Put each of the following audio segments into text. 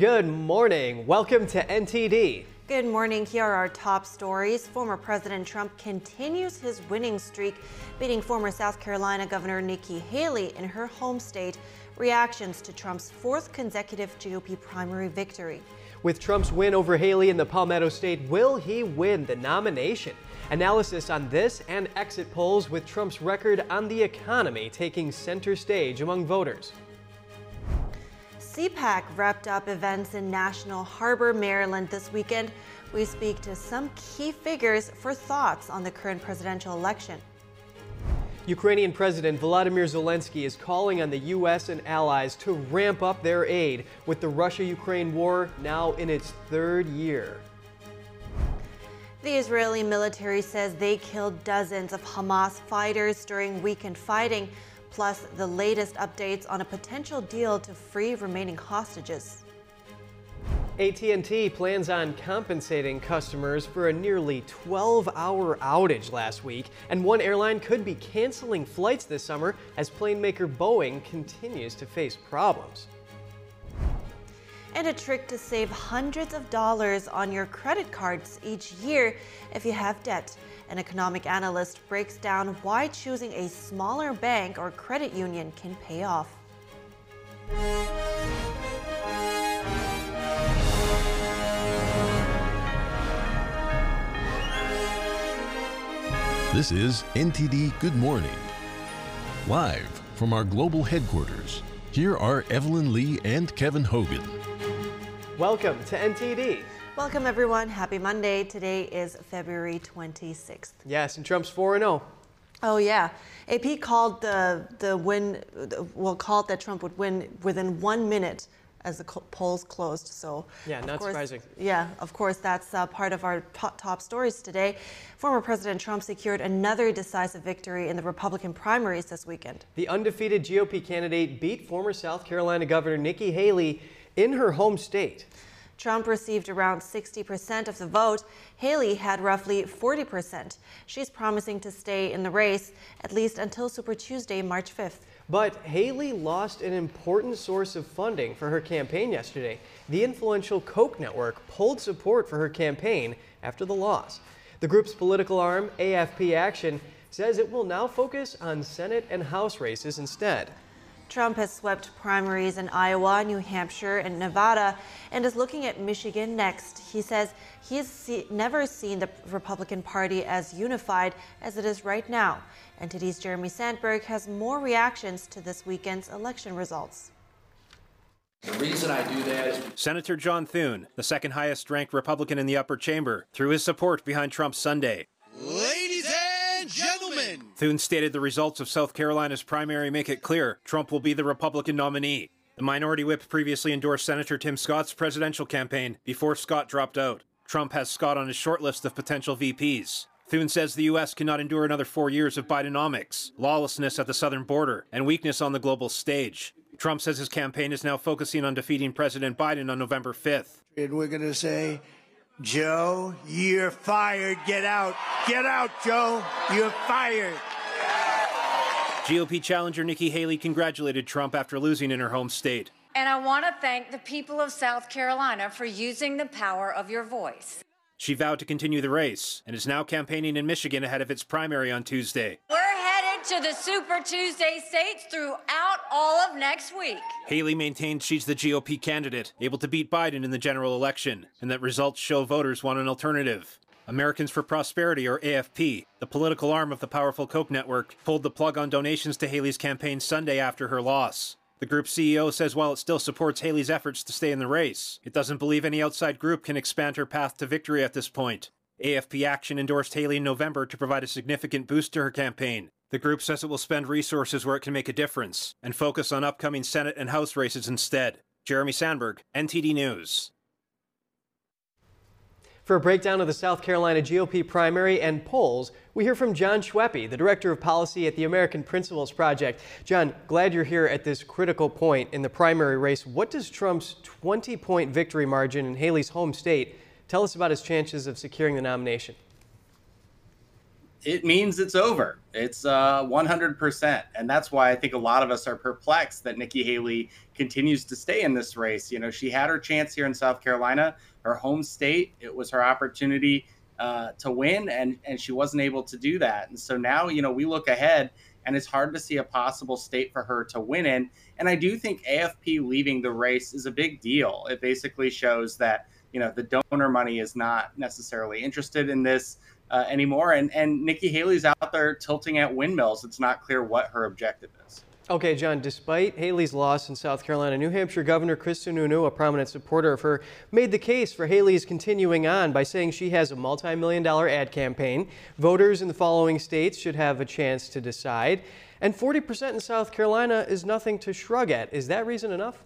Good morning. Welcome to NTD. Good morning. Here are our top stories. Former President Trump continues his winning streak, beating former South Carolina Governor Nikki Haley in her home state. Reactions to Trump's fourth consecutive GOP primary victory. With Trump's win over Haley in the Palmetto State, will he win the nomination? Analysis on this and exit polls with Trump's record on the economy taking center stage among voters. CPAC wrapped up events in National Harbor, Maryland this weekend. We speak to some key figures for thoughts on the current presidential election. Ukrainian President Volodymyr Zelensky is calling on the U.S. and allies to ramp up their aid with the Russia Ukraine war now in its third year. The Israeli military says they killed dozens of Hamas fighters during weekend fighting plus the latest updates on a potential deal to free remaining hostages. AT&T plans on compensating customers for a nearly 12-hour outage last week, and one airline could be canceling flights this summer as plane maker Boeing continues to face problems. And a trick to save hundreds of dollars on your credit cards each year if you have debt. An economic analyst breaks down why choosing a smaller bank or credit union can pay off. This is NTD Good Morning. Live from our global headquarters, here are Evelyn Lee and Kevin Hogan. Welcome to NTD. Welcome, everyone. Happy Monday. Today is February 26th. Yes, and Trump's 4 0. Oh yeah, AP called the the win. Well, called that Trump would win within one minute as the polls closed. So yeah, not course, surprising. Yeah, of course, that's uh, part of our top stories today. Former President Trump secured another decisive victory in the Republican primaries this weekend. The undefeated GOP candidate beat former South Carolina Governor Nikki Haley in her home state. Trump received around 60% of the vote. Haley had roughly 40%. She's promising to stay in the race at least until Super Tuesday, March 5th. But Haley lost an important source of funding for her campaign yesterday. The influential Koch network pulled support for her campaign after the loss. The group's political arm, AFP Action, says it will now focus on Senate and House races instead. Trump has swept primaries in Iowa, New Hampshire, and Nevada and is looking at Michigan next. He says he's see never seen the Republican Party as unified as it is right now. NTD's Jeremy Sandberg has more reactions to this weekend's election results. The reason I do that is Senator John Thune, the second highest ranked Republican in the upper chamber, threw his support behind Trump Sunday. Thune stated the results of South Carolina's primary make it clear Trump will be the Republican nominee. The minority whip previously endorsed Senator Tim Scott's presidential campaign before Scott dropped out. Trump has Scott on his shortlist of potential VPs. Thune says the U.S. cannot endure another four years of Bidenomics, lawlessness at the southern border, and weakness on the global stage. Trump says his campaign is now focusing on defeating President Biden on November 5th. And we're going to say, Joe, you're fired. Get out. Get out, Joe. You're fired. GOP challenger Nikki Haley congratulated Trump after losing in her home state. And I want to thank the people of South Carolina for using the power of your voice. She vowed to continue the race and is now campaigning in Michigan ahead of its primary on Tuesday. We're headed to the Super Tuesday states throughout all of next week. Haley maintained she's the GOP candidate, able to beat Biden in the general election, and that results show voters want an alternative. Americans for Prosperity, or AFP, the political arm of the powerful Koch network, pulled the plug on donations to Haley's campaign Sunday after her loss. The group's CEO says while it still supports Haley's efforts to stay in the race, it doesn't believe any outside group can expand her path to victory at this point. AFP Action endorsed Haley in November to provide a significant boost to her campaign. The group says it will spend resources where it can make a difference and focus on upcoming Senate and House races instead. Jeremy Sandberg, NTD News. For a breakdown of the South Carolina GOP primary and polls, we hear from John Schweppe, the Director of Policy at the American Principles Project. John, glad you're here at this critical point in the primary race. What does Trump's 20-point victory margin in Haley's home state tell us about his chances of securing the nomination? It means it's over. It's uh, 100%. And that's why I think a lot of us are perplexed that Nikki Haley continues to stay in this race. You know, she had her chance here in South Carolina, her home state. It was her opportunity uh, to win, and, and she wasn't able to do that. And so now, you know, we look ahead, and it's hard to see a possible state for her to win in. And I do think AFP leaving the race is a big deal. It basically shows that, you know, the donor money is not necessarily interested in this uh, anymore. And and Nikki Haley's out there tilting at windmills. It's not clear what her objective is. Okay, John, despite Haley's loss in South Carolina, New Hampshire Governor Chris Sununu, a prominent supporter of her, made the case for Haley's continuing on by saying she has a multi-million dollar ad campaign. Voters in the following states should have a chance to decide. And 40% in South Carolina is nothing to shrug at. Is that reason enough?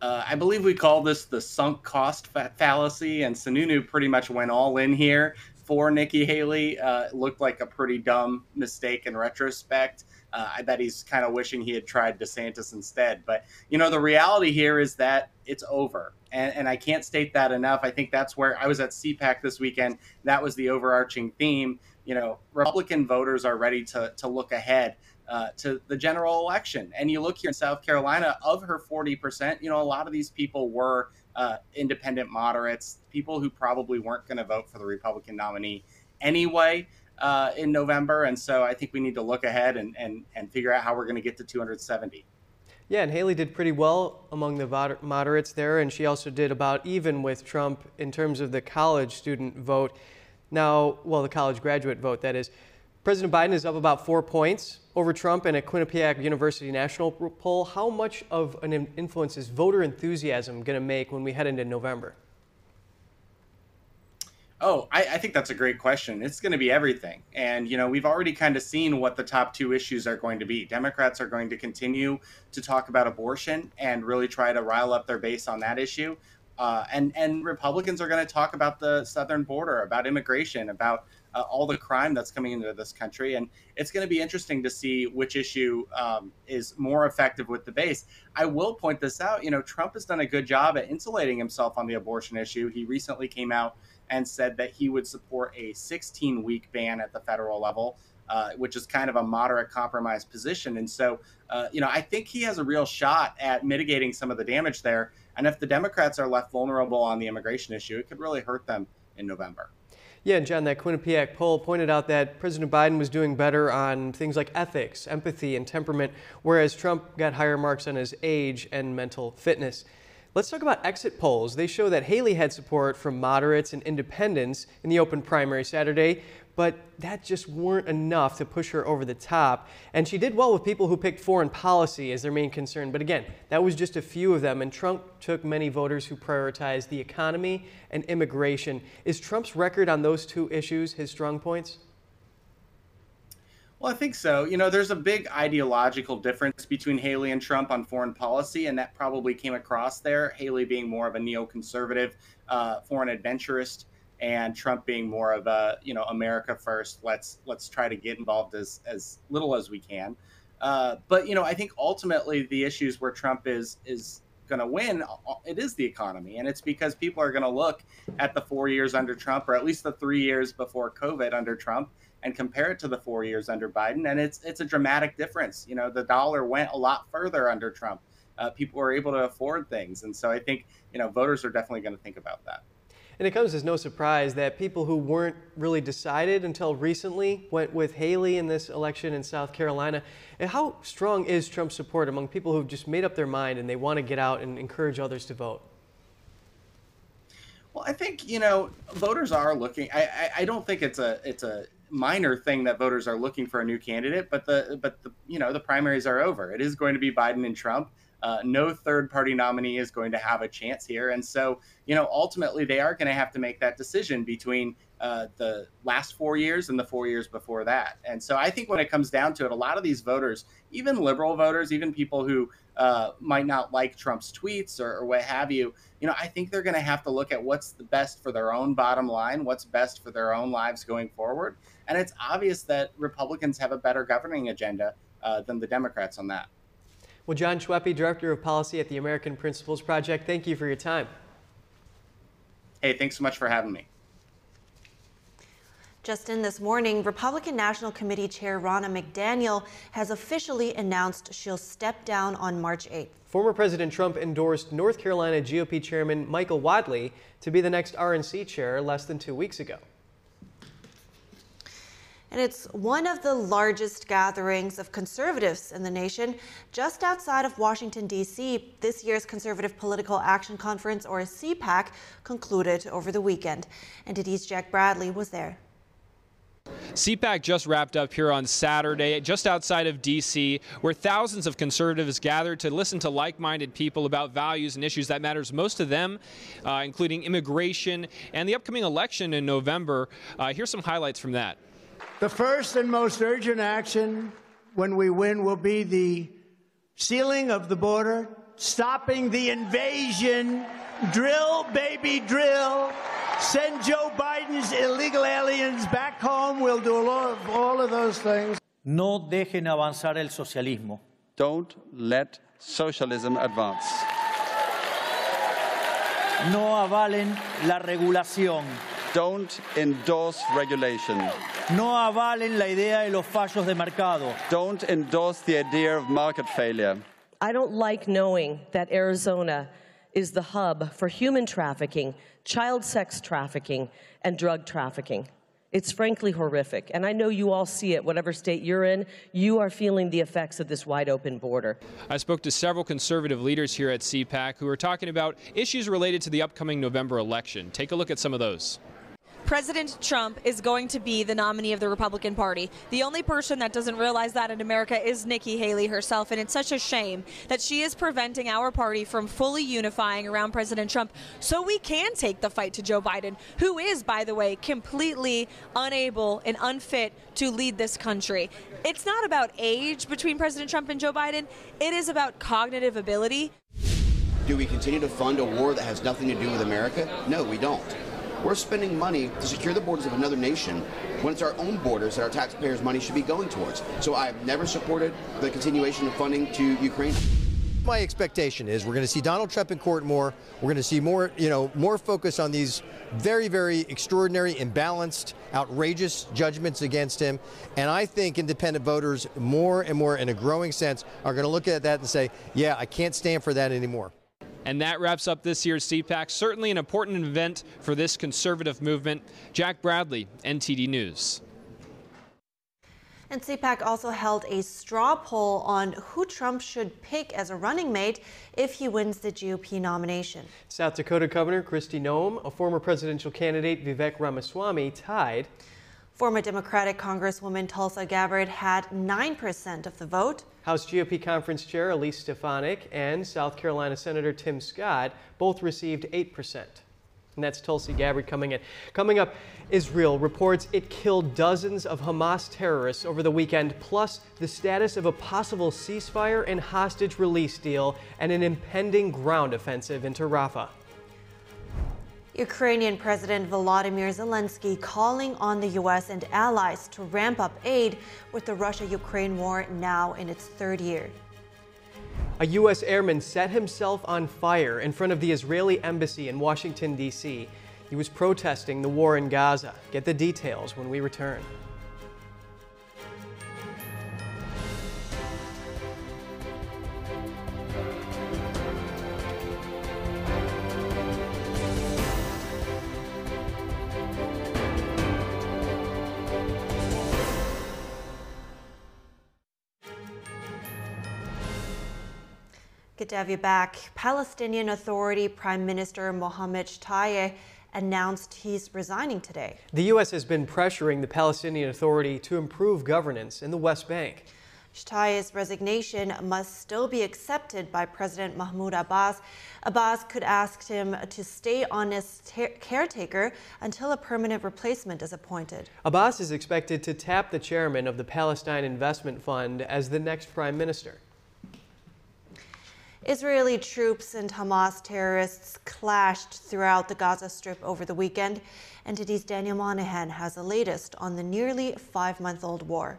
Uh, I believe we call this the sunk cost fa- fallacy, and Sununu pretty much went all in here for Nikki Haley. Uh, it looked like a pretty dumb mistake in retrospect. Uh, I bet he's kind of wishing he had tried DeSantis instead. But, you know, the reality here is that it's over. And, and I can't state that enough. I think that's where I was at CPAC this weekend. That was the overarching theme. You know, Republican voters are ready to, to look ahead uh, to the general election. And you look here in South Carolina, of her 40%, you know, a lot of these people were uh, independent moderates, people who probably weren't going to vote for the Republican nominee anyway uh, in November. And so I think we need to look ahead and, and, and figure out how we're going to get to 270. Yeah, and Haley did pretty well among the moderates there, and she also did about even with Trump in terms of the college student vote. Now, well, the college graduate vote, that is. President Biden is up about four points over Trump in a Quinnipiac University national poll. How much of an influence is voter enthusiasm going to make when we head into November? Oh, I, I, think that's a great question. It's going to be everything. And, you know, we've already kind of seen what the top two issues are going to be. Democrats are going to continue to talk about abortion and really try to rile up their base on that issue. Uh, and, and Republicans are going to talk about the southern border, about immigration, about uh, all the crime that's coming into this country. And it's going to be interesting to see which issue um, is more effective with the base. I will point this out. You know, Trump has done a good job at insulating himself on the abortion issue. He recently came out and said that he would support a 16 week ban at the federal level. Uh, which is kind of a moderate compromise position. And so, uh, you know, I think he has a real shot at mitigating some of the damage there. And if the Democrats are left vulnerable on the immigration issue, it could really hurt them in November. Yeah, and John, that Quinnipiac poll pointed out that President Biden was doing better on things like ethics, empathy, and temperament, whereas Trump got higher marks on his age and mental fitness. Let's talk about exit polls. They show that Haley had support from moderates and independents in the open primary Saturday, but that just weren't enough to push her over the top. And she did well with people who picked foreign policy as their main concern. But again, that was just a few of them. And Trump took many voters who prioritized the economy and immigration. Is Trump's record on those two issues his strong points? Well, I think so. You know, there's a big ideological difference between Haley and Trump on foreign policy, and that probably came across there. Haley being more of a neoconservative, uh, foreign adventurist, and Trump being more of a you know America first. Let's let's try to get involved as as little as we can. Uh, but you know, I think ultimately the issues where Trump is is going to win, uh, it is the economy, and it's because people are going to look at the four years under Trump, or at least the three years before COVID under Trump, and compare it to the four years under Biden, and it's it's a dramatic difference. You know, the dollar went a lot further under Trump. Uh, people were able to afford things, and so I think you know voters are definitely going to think about that. And it comes as no surprise that people who weren't really decided until recently went with Haley in this election in South Carolina. And how strong is Trump's support among people who've just made up their mind and they want to get out and encourage others to vote? Well, I think you know voters are looking. I, I, I don't think it's a it's a minor thing that voters are looking for a new candidate, but the but the you know the primaries are over. It is going to be Biden and Trump. Uh, no third party nominee is going to have a chance here. And so, you know, ultimately they are going to have to make that decision between uh, the last four years and the four years before that. And so I think when it comes down to it, a lot of these voters, even liberal voters, even people who uh, might not like Trump's tweets or, or what have you, you know, I think they're going to have to look at what's the best for their own bottom line, what's best for their own lives going forward. And it's obvious that Republicans have a better governing agenda uh, than the Democrats on that. Well, John Schweppe, Director of Policy at the American Principles Project, thank you for your time. Hey, thanks so much for having me. Just in this morning, Republican National Committee Chair Ronna McDaniel has officially announced she'll step down on March 8th. Former President Trump endorsed North Carolina GOP Chairman Michael Whatley to be the next RNC chair less than two weeks ago. And it's one of the largest gatherings of conservatives in the nation. Just outside of Washington, D.C., this year's Conservative Political Action Conference, or CPAC, concluded over the weekend. and NTD's Jack Bradley was there. CPAC just wrapped up here on Saturday, just outside of D.C., where thousands of conservatives gathered to listen to like-minded people about values and issues that matters most to them, uh, including immigration and the upcoming election in November. Uh, here's some highlights from that. The first and most urgent action when we win will be the sealing of the border, stopping the invasion, drill, baby, drill. Send Joe Biden's illegal aliens back home. We'll do all of, all of those things. No dejen avanzar el socialismo. Don't let socialism advance. No avalen la regulación. Don't endorse regulation. No avalen la idea de los fallos de mercado. Don't endorse the idea of market failure. I don't like knowing that Arizona is the hub for human trafficking, child sex trafficking, and drug trafficking. It's frankly horrific. And I know you all see it, whatever state you're in, you are feeling the effects of this wide open border. I spoke to several conservative leaders here at CPAC who are talking about issues related to the upcoming November election. Take a look at some of those. President Trump is going to be the nominee of the Republican Party. The only person that doesn't realize that in America is Nikki Haley herself, and it's such a shame that she is preventing our party from fully unifying around President Trump so we can take the fight to Joe Biden, who is, by the way, completely unable and unfit to lead this country. It's not about age between President Trump and Joe Biden, it is about cognitive ability. Do we continue to fund a war that has nothing to do with America? No, we don't. We're spending money to secure the borders of another nation when it's our own borders that our taxpayers' money should be going towards. So I've never supported the continuation of funding to Ukraine. My expectation is we're going to see Donald Trump in court more. We're going to see more, you know, more focus on these very, very extraordinary, imbalanced, outrageous judgments against him. And I think independent voters, more and more in a growing sense, are going to look at that and say, yeah, I can't stand for that anymore. And that wraps up this year's CPAC. Certainly an important event for this conservative movement. Jack Bradley, NTD News. And CPAC also held a straw poll on who Trump should pick as a running mate if he wins the GOP nomination. South Dakota Governor Kristi Noem, a former presidential candidate Vivek Ramaswamy tied. Former Democratic Congresswoman Tulsi Gabbard had 9% of the vote. House GOP Conference Chair Elise Stefanik and South Carolina Senator Tim Scott both received 8%. And that's Tulsi Gabbard coming in. Coming up, Israel reports it killed dozens of Hamas terrorists over the weekend, plus the status of a possible ceasefire and hostage release deal and an impending ground offensive into Rafah. Ukrainian President Volodymyr Zelensky calling on the U.S. and allies to ramp up aid with the Russia Ukraine war now in its third year. A U.S. airman set himself on fire in front of the Israeli embassy in Washington, D.C. He was protesting the war in Gaza. Get the details when we return. To have you back. Palestinian Authority Prime Minister Mohammed Shtayyeh announced he's resigning today. The U.S. has been pressuring the Palestinian Authority to improve governance in the West Bank. Shtayyeh's resignation must still be accepted by President Mahmoud Abbas. Abbas could ask him to stay on as caretaker until a permanent replacement is appointed. Abbas is expected to tap the chairman of the Palestine Investment Fund as the next prime minister. Israeli troops and Hamas terrorists clashed throughout the Gaza Strip over the weekend. NTD's Daniel Monahan has the latest on the nearly five month old war.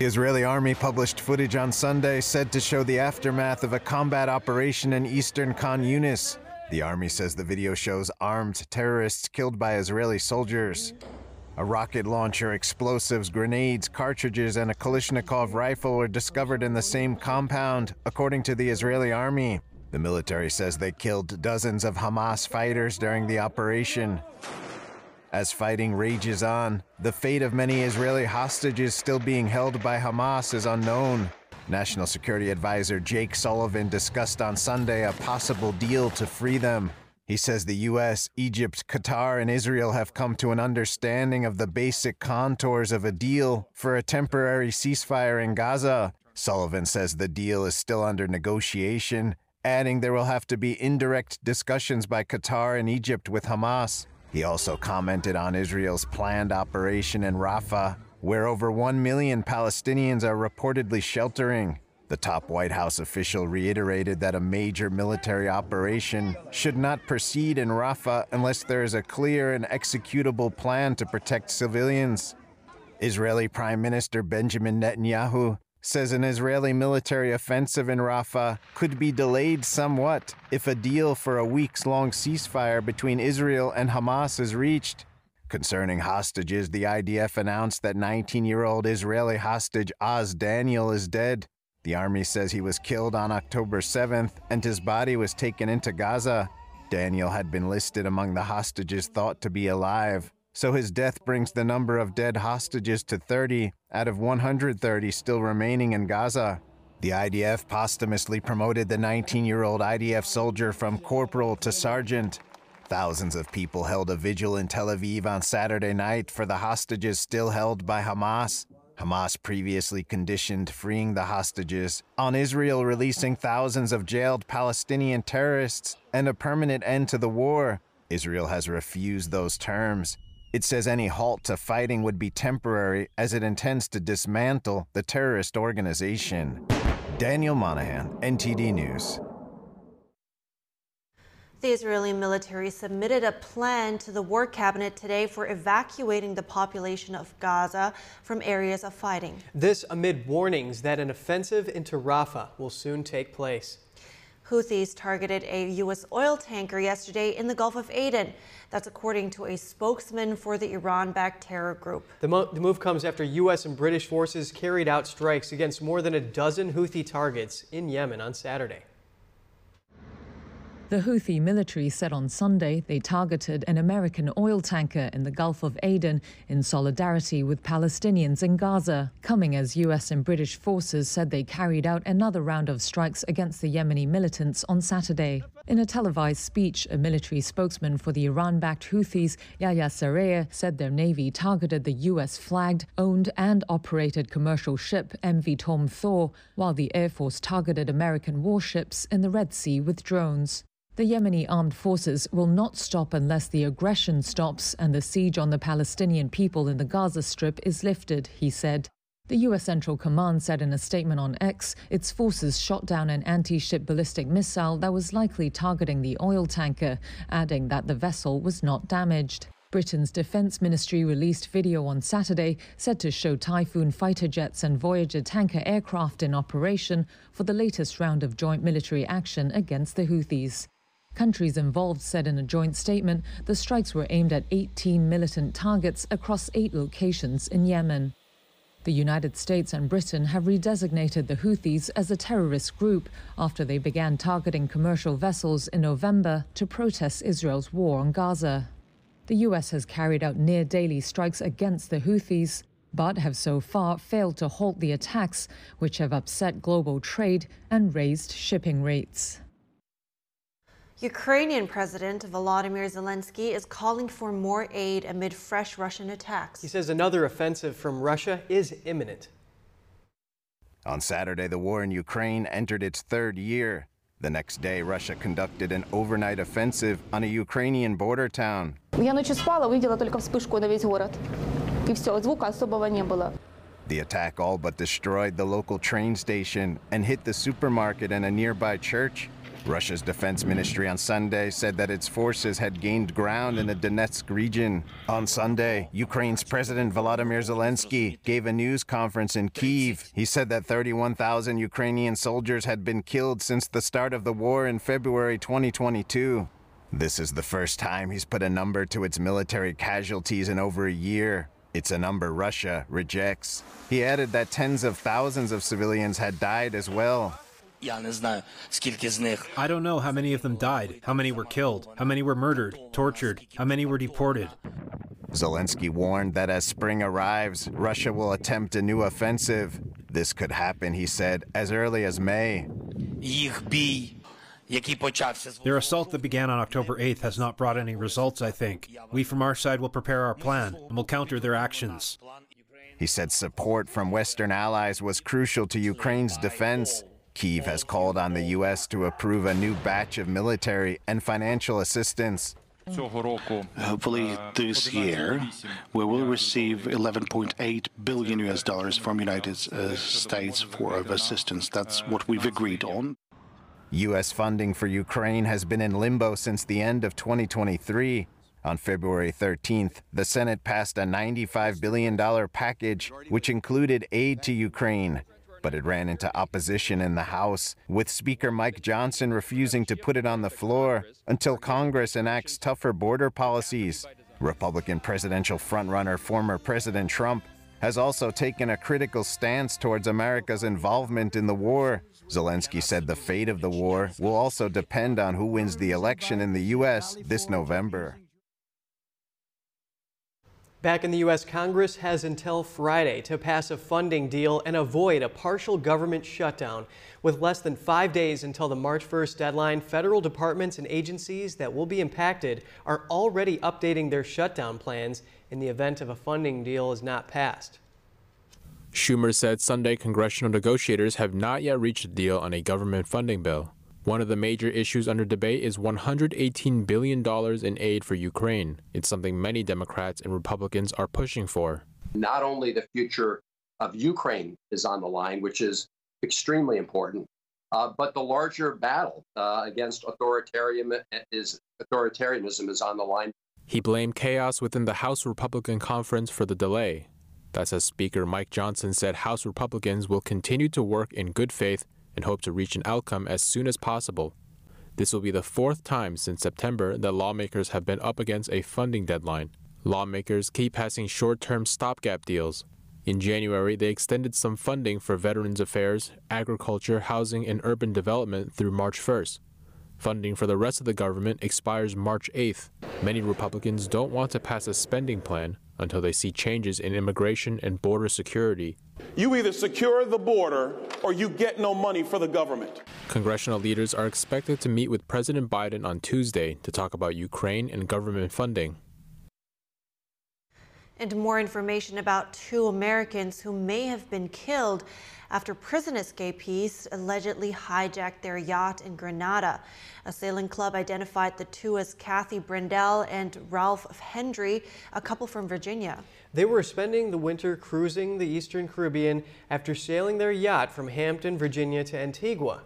The Israeli army published footage on Sunday said to show the aftermath of a combat operation in eastern Khan Yunis. The army says the video shows armed terrorists killed by Israeli soldiers. A rocket launcher, explosives, grenades, cartridges, and a Kalashnikov rifle were discovered in the same compound, according to the Israeli army. The military says they killed dozens of Hamas fighters during the operation. As fighting rages on, the fate of many Israeli hostages still being held by Hamas is unknown. National Security Advisor Jake Sullivan discussed on Sunday a possible deal to free them. He says the US, Egypt, Qatar, and Israel have come to an understanding of the basic contours of a deal for a temporary ceasefire in Gaza. Sullivan says the deal is still under negotiation, adding there will have to be indirect discussions by Qatar and Egypt with Hamas. He also commented on Israel's planned operation in Rafah, where over 1 million Palestinians are reportedly sheltering. The top White House official reiterated that a major military operation should not proceed in Rafah unless there is a clear and executable plan to protect civilians. Israeli Prime Minister Benjamin Netanyahu says an Israeli military offensive in Rafah could be delayed somewhat if a deal for a weeks long ceasefire between Israel and Hamas is reached. Concerning hostages, the IDF announced that 19 year old Israeli hostage Oz Daniel is dead. The army says he was killed on October 7th and his body was taken into Gaza. Daniel had been listed among the hostages thought to be alive, so his death brings the number of dead hostages to 30 out of 130 still remaining in Gaza. The IDF posthumously promoted the 19 year old IDF soldier from corporal to sergeant. Thousands of people held a vigil in Tel Aviv on Saturday night for the hostages still held by Hamas. Hamas previously conditioned freeing the hostages on Israel releasing thousands of jailed Palestinian terrorists and a permanent end to the war. Israel has refused those terms. It says any halt to fighting would be temporary as it intends to dismantle the terrorist organization. Daniel Monahan, NTD News. The Israeli military submitted a plan to the war cabinet today for evacuating the population of Gaza from areas of fighting. This amid warnings that an offensive into Rafah will soon take place. Houthis targeted a U.S. oil tanker yesterday in the Gulf of Aden. That's according to a spokesman for the Iran backed terror group. The, mo- the, move comes after U.S. and British forces carried out strikes against more than a dozen Houthi targets in Yemen on Saturday. The Houthi military said on Sunday they targeted an American oil tanker in the Gulf of Aden in solidarity with Palestinians in Gaza, coming as US and British forces said they carried out another round of strikes against the Yemeni militants on Saturday. In a televised speech, a military spokesman for the Iran backed Houthis, Yahya Saree, said their navy targeted the US flagged, owned, and operated commercial ship MV Torm Thor, while the Air Force targeted American warships in the Red Sea with drones. The Yemeni armed forces will not stop unless the aggression stops and the siege on the Palestinian people in the Gaza Strip is lifted, he said. The U.S. Central Command said in a statement on X its forces shot down an anti ship ballistic missile that was likely targeting the oil tanker, adding that the vessel was not damaged. Britain's Defence Ministry released video on Saturday said to show Typhoon fighter jets and Voyager tanker aircraft in operation for the latest round of joint military action against the Houthis. Countries involved said in a joint statement the strikes were aimed at 18 militant targets across eight locations in Yemen. The United States and Britain have redesignated the Houthis as a terrorist group after they began targeting commercial vessels in November to protest Israel's war on Gaza. The US has carried out near daily strikes against the Houthis, but have so far failed to halt the attacks, which have upset global trade and raised shipping rates. Ukrainian President Volodymyr Zelensky is calling for more aid amid fresh Russian attacks. He says another offensive from Russia is imminent. On Saturday, the war in Ukraine entered its third year. The next day, Russia conducted an overnight offensive on a Ukrainian border town. Я ночью спала, увидела только вспышку на весь город. И все, звука особого не было. The attack all but destroyed the local train station and hit the supermarket and a nearby church. Russia's defense ministry on Sunday said that its forces had gained ground in the Donetsk region. On Sunday, Ukraine's President Volodymyr Zelensky gave a news conference in Kiev. He said that 31,000 Ukrainian soldiers had been killed since the start of the war in February 2022. This is the first time he's put a number to its military casualties in over a year. It's a number Russia rejects. He added that tens of thousands of civilians had died as well. I don't know how many of them died, how many were killed, how many were murdered, tortured, how many were deported. Zelensky warned that as spring arrives, Russia will attempt a new offensive. This could happen, he said, as early as May. Their assault that began on October 8th has not brought any results, I think. We from our side will prepare our plan and will counter their actions. He said support from Western allies was crucial to Ukraine's defense. Kyiv has called on the U.S. to approve a new batch of military and financial assistance. Hopefully this year we will receive 11.8 billion US dollars from United uh, States for assistance. That's what we've agreed on. U.S. funding for Ukraine has been in limbo since the end of 2023. On February 13th, the Senate passed a $95 billion package, which included aid to Ukraine but it ran into opposition in the House, with Speaker Mike Johnson refusing to put it on the floor until Congress enacts tougher border policies. Republican presidential frontrunner former President Trump has also taken a critical stance towards America's involvement in the war. Zelensky said the fate of the war will also depend on who wins the election in the U.S. this November. Back in the U.S., Congress has until Friday to pass a funding deal and avoid a partial government shutdown. With less than five days until the March 1st deadline, federal departments and agencies that will be impacted are already updating their shutdown plans in the event of a funding deal is not passed. Schumer said Sunday congressional negotiators have not yet reached a deal on a government funding bill. One of the major issues under debate is $118 billion in aid for Ukraine. It's something many Democrats and Republicans are pushing for. Not only the future of Ukraine is on the line, which is extremely important, uh, but the larger battle uh, against authoritarian is, authoritarianism is on the line. He blamed chaos within the House Republican conference for the delay. That's as Speaker Mike Johnson said House Republicans will continue to work in good faith and hope to reach an outcome as soon as possible. This will be the fourth time since September that lawmakers have been up against a funding deadline. Lawmakers keep passing short term stopgap deals. In January, they extended some funding for Veterans Affairs, Agriculture, Housing, and Urban Development through March 1st. Funding for the rest of the government expires March 8th. Many Republicans don't want to pass a spending plan until they see changes in immigration and border security. You either secure the border or you get no money for the government. Congressional leaders are expected to meet with President Biden on Tuesday to talk about Ukraine and government funding. And more information about two Americans who may have been killed after prison escapees allegedly hijacked their yacht in Grenada. A sailing club identified the two as Kathy Brandel and Ralph Hendry, a couple from Virginia. They were spending the winter cruising the Eastern Caribbean after sailing their yacht from Hampton, Virginia to Antigua.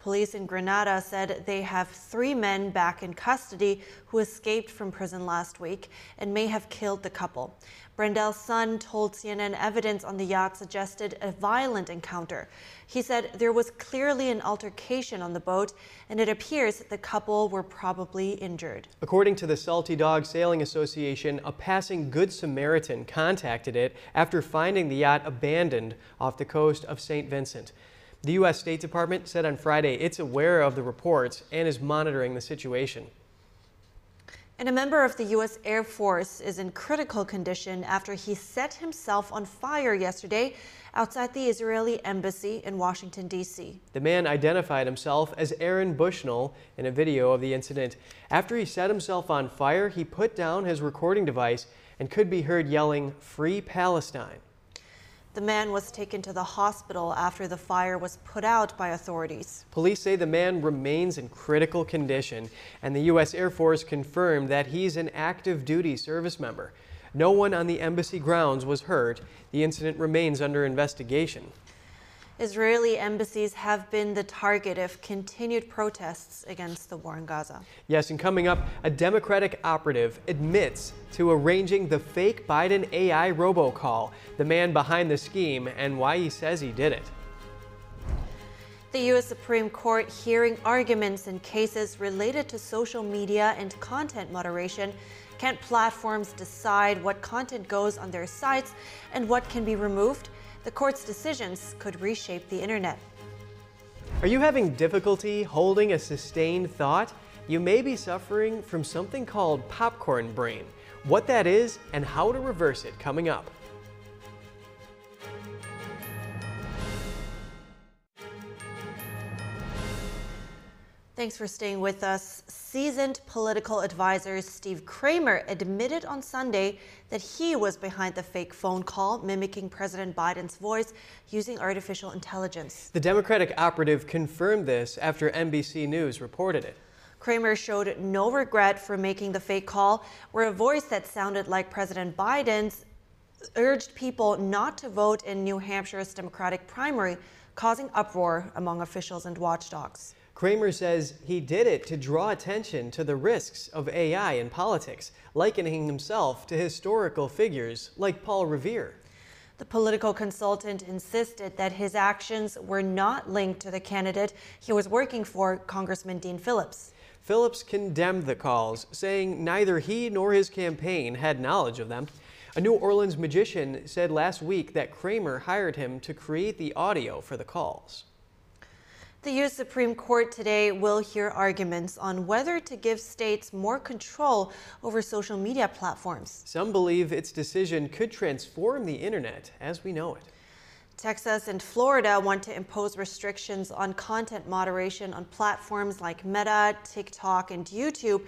Police in Grenada said they have three men back in custody who escaped from prison last week and may have killed the couple. Brandel's son told CNN evidence on the yacht suggested a violent encounter. He said there was clearly an altercation on the boat, and it appears the couple were probably injured. According to the Salty Dog Sailing Association, a passing Good Samaritan contacted it after finding the yacht abandoned off the coast of St. Vincent. The U.S. State Department said on Friday it's aware of the reports and is monitoring the situation. And a member of the U.S. Air Force is in critical condition after he set himself on fire yesterday outside the Israeli embassy in Washington, D.C. The man identified himself as Aaron Bushnell in a video of the incident. After he set himself on fire, he put down his recording device and could be heard yelling, Free Palestine. The man was taken to the hospital after the fire was put out by authorities. Police say the man remains in critical condition, and the U.S. Air Force confirmed that he's an active duty service member. No one on the embassy grounds was hurt. The incident remains under investigation. Israeli embassies have been the target of continued protests against the war in Gaza. Yes, and coming up, a Democratic operative admits to arranging the fake Biden AI robocall, the man behind the scheme, and why he says he did it. The U.S. Supreme Court hearing arguments in cases related to social media and content moderation. Can't platforms decide what content goes on their sites and what can be removed? The court's decisions could reshape the internet. Are you having difficulty holding a sustained thought? You may be suffering from something called popcorn brain. What that is and how to reverse it coming up. Thanks for staying with us. Seasoned political advisor Steve Kramer admitted on Sunday that he was behind the fake phone call mimicking President Biden's voice using artificial intelligence. The Democratic operative confirmed this after NBC News reported it. Kramer showed no regret for making the fake call, where a voice that sounded like President Biden's urged people not to vote in New Hampshire's Democratic primary, causing uproar among officials and watchdogs. Kramer says he did it to draw attention to the risks of AI in politics, likening himself to historical figures like Paul Revere. The political consultant insisted that his actions were not linked to the candidate he was working for, Congressman Dean Phillips. Phillips condemned the calls, saying neither he nor his campaign had knowledge of them. A New Orleans magician said last week that Kramer hired him to create the audio for the calls. The U.S. Supreme Court today will hear arguments on whether to give states more control over social media platforms. Some believe its decision could transform the internet as we know it. Texas and Florida want to impose restrictions on content moderation on platforms like Meta, TikTok, and YouTube.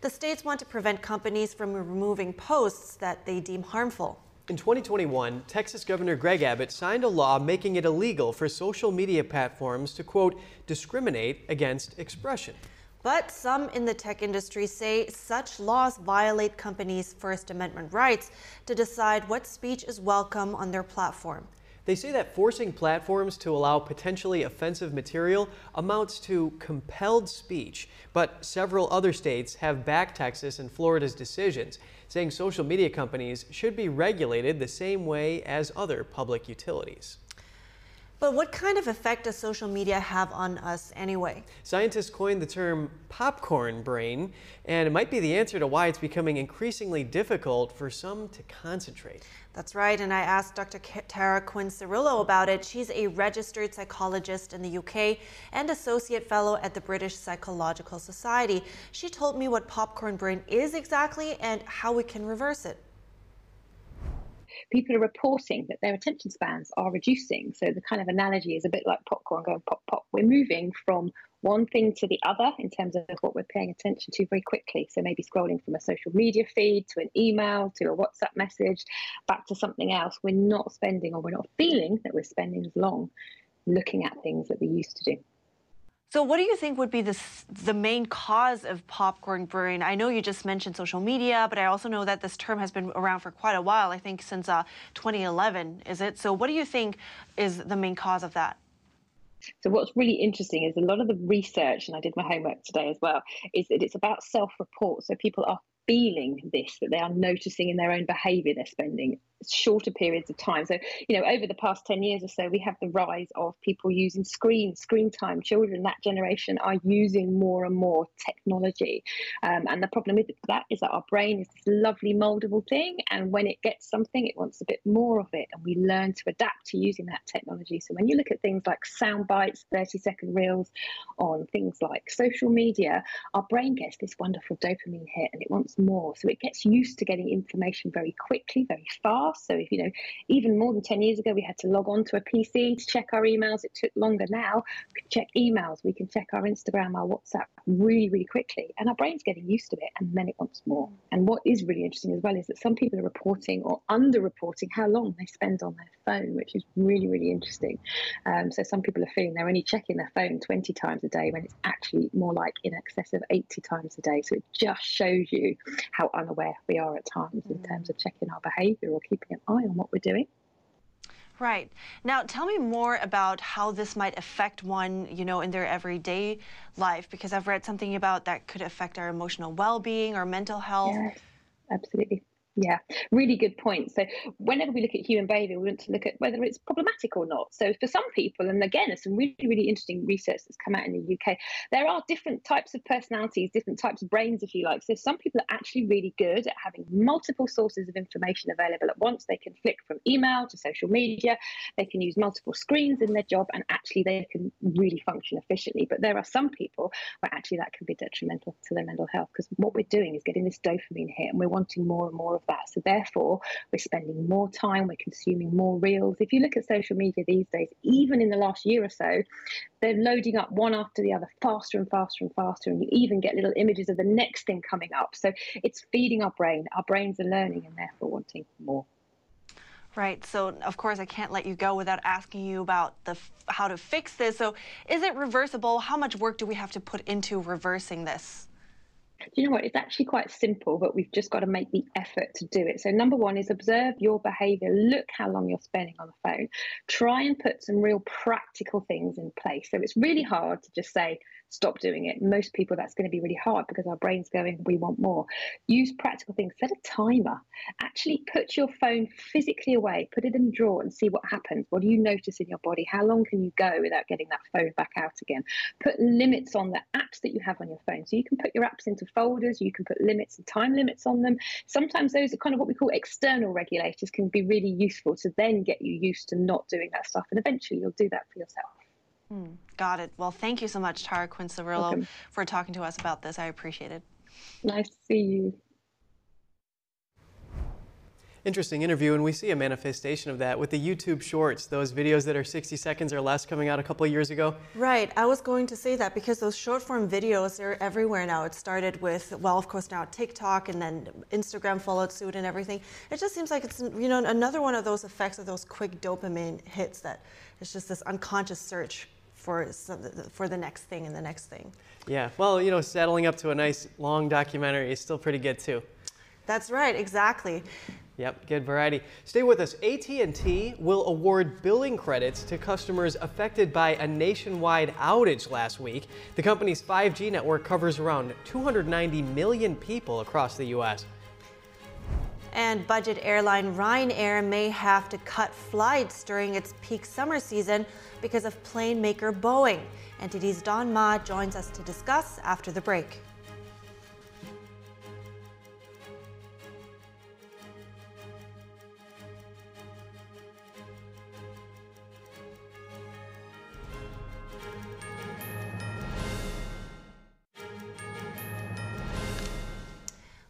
The states want to prevent companies from removing posts that they deem harmful. In 2021, Texas Governor Greg Abbott signed a law making it illegal for social media platforms to, quote, discriminate against expression. But some in the tech industry say such laws violate companies' First Amendment rights to decide what speech is welcome on their platform. They say that forcing platforms to allow potentially offensive material amounts to compelled speech, but several other states have backed Texas and Florida's decisions saying social media companies should be regulated the same way as other public utilities. But what kind of effect does social media have on us anyway? Scientists coined the term popcorn brain, and it might be the answer to why it's becoming increasingly difficult for some to concentrate. That's right, and I asked Dr. Tara Quinn Cirillo about it. She's a registered psychologist in the UK and associate fellow at the British Psychological Society. She told me what popcorn brain is exactly and how we can reverse it people are reporting that their attention spans are reducing. So the kind of analogy is a bit like popcorn going pop, pop. We're moving from one thing to the other in terms of what we're paying attention to very quickly. So maybe scrolling from a social media feed to an email to a WhatsApp message back to something else. We're not spending or we're not feeling that we're spending as long looking at things that we used to do. So, what do you think would be the, the main cause of popcorn brewing? I know you just mentioned social media, but I also know that this term has been around for quite a while. I think since uh, 2011, is it? So, what do you think is the main cause of that? So what's really interesting is a lot of the research, and I did my homework today as well, is that it's about self-report. So people are feeling this, that they are noticing in their own behavior they're spending shorter periods of time. So, you know, over the past 10 years or so, we have the rise of people using screen, screen time. Children that generation are using more and more technology. Um, and the problem with that is that our brain is this lovely moldable thing. And when it gets something, it wants a bit more of it. And we learn to adapt to using that technology. So when you look at things like sound bites, 30 second reels on things like social media, our brain gets this wonderful dopamine hit and it wants more. So it gets used to getting information very quickly, very fast. So if you know, even more than 10 years ago, we had to log on to a PC to check our emails. It took longer now. We can check emails, we can check our Instagram, our WhatsApp really, really quickly. And our brain's getting used to it and then it wants more. And what is really interesting as well is that some people are reporting or under-reporting how long they spend on their phone, which is really, really interesting. Um, so some people are feeling they're only checking their phone 20 times a day when it's actually more like in excess of 80 times a day. So it just shows you how unaware we are at times in mm. terms of checking our behavior or keeping an eye on what we're doing. Right. Now, tell me more about how this might affect one, you know, in their everyday life, because I've read something about that could affect our emotional well-being or mental health. Yes, absolutely. Yeah, really good point. So, whenever we look at human behavior, we want to look at whether it's problematic or not. So, for some people, and again, there's some really, really interesting research that's come out in the UK, there are different types of personalities, different types of brains, if you like. So, some people are actually really good at having multiple sources of information available at once. They can flick from email to social media, they can use multiple screens in their job, and actually they can really function efficiently. But there are some people where actually that can be detrimental to their mental health because what we're doing is getting this dopamine hit and we're wanting more and more of that. So therefore, we're spending more time, we're consuming more reels. If you look at social media these days, even in the last year or so, they're loading up one after the other faster and faster and faster, and you even get little images of the next thing coming up. So it's feeding our brain. Our brains are learning and therefore wanting more. Right. So, of course, I can't let you go without asking you about the how to fix this. So, is it reversible? How much work do we have to put into reversing this? Do you know what? It's actually quite simple, but we've just got to make the effort to do it. So, number one is observe your behavior. Look how long you're spending on the phone. Try and put some real practical things in place. So, it's really hard to just say, stop doing it. Most people, that's going to be really hard because our brain's going, we want more. Use practical things. Set a timer. Actually, put your phone physically away, put it in the drawer and see what happens. What do you notice in your body? How long can you go without getting that phone back out again? Put limits on the apps that you have on your phone. So you can put your apps into folders, you can put limits and time limits on them. Sometimes those are kind of what we call external regulators, can be really useful to then get you used to not doing that stuff. And eventually you'll do that for yourself. Hmm, got it. Well, thank you so much, Tara Quinn-Cirillo, for talking to us about this. I appreciate it. Nice to see you. Interesting interview, and we see a manifestation of that with the YouTube Shorts, those videos that are 60 seconds or less coming out a couple of years ago. Right. I was going to say that because those short form videos are everywhere now. It started with, well, of course, now TikTok, and then Instagram followed suit and everything. It just seems like it's, you know, another one of those effects of those quick dopamine hits that it's just this unconscious search for for the next thing and the next thing. Yeah, well, you know, settling up to a nice long documentary is still pretty good too. That's right, exactly. Yep, good variety. Stay with us. AT&T will award billing credits to customers affected by a nationwide outage last week. The company's 5G network covers around 290 million people across the U.S. And budget airline Ryanair may have to cut flights during its peak summer season because of plane maker Boeing. NTD's Don Ma joins us to discuss after the break.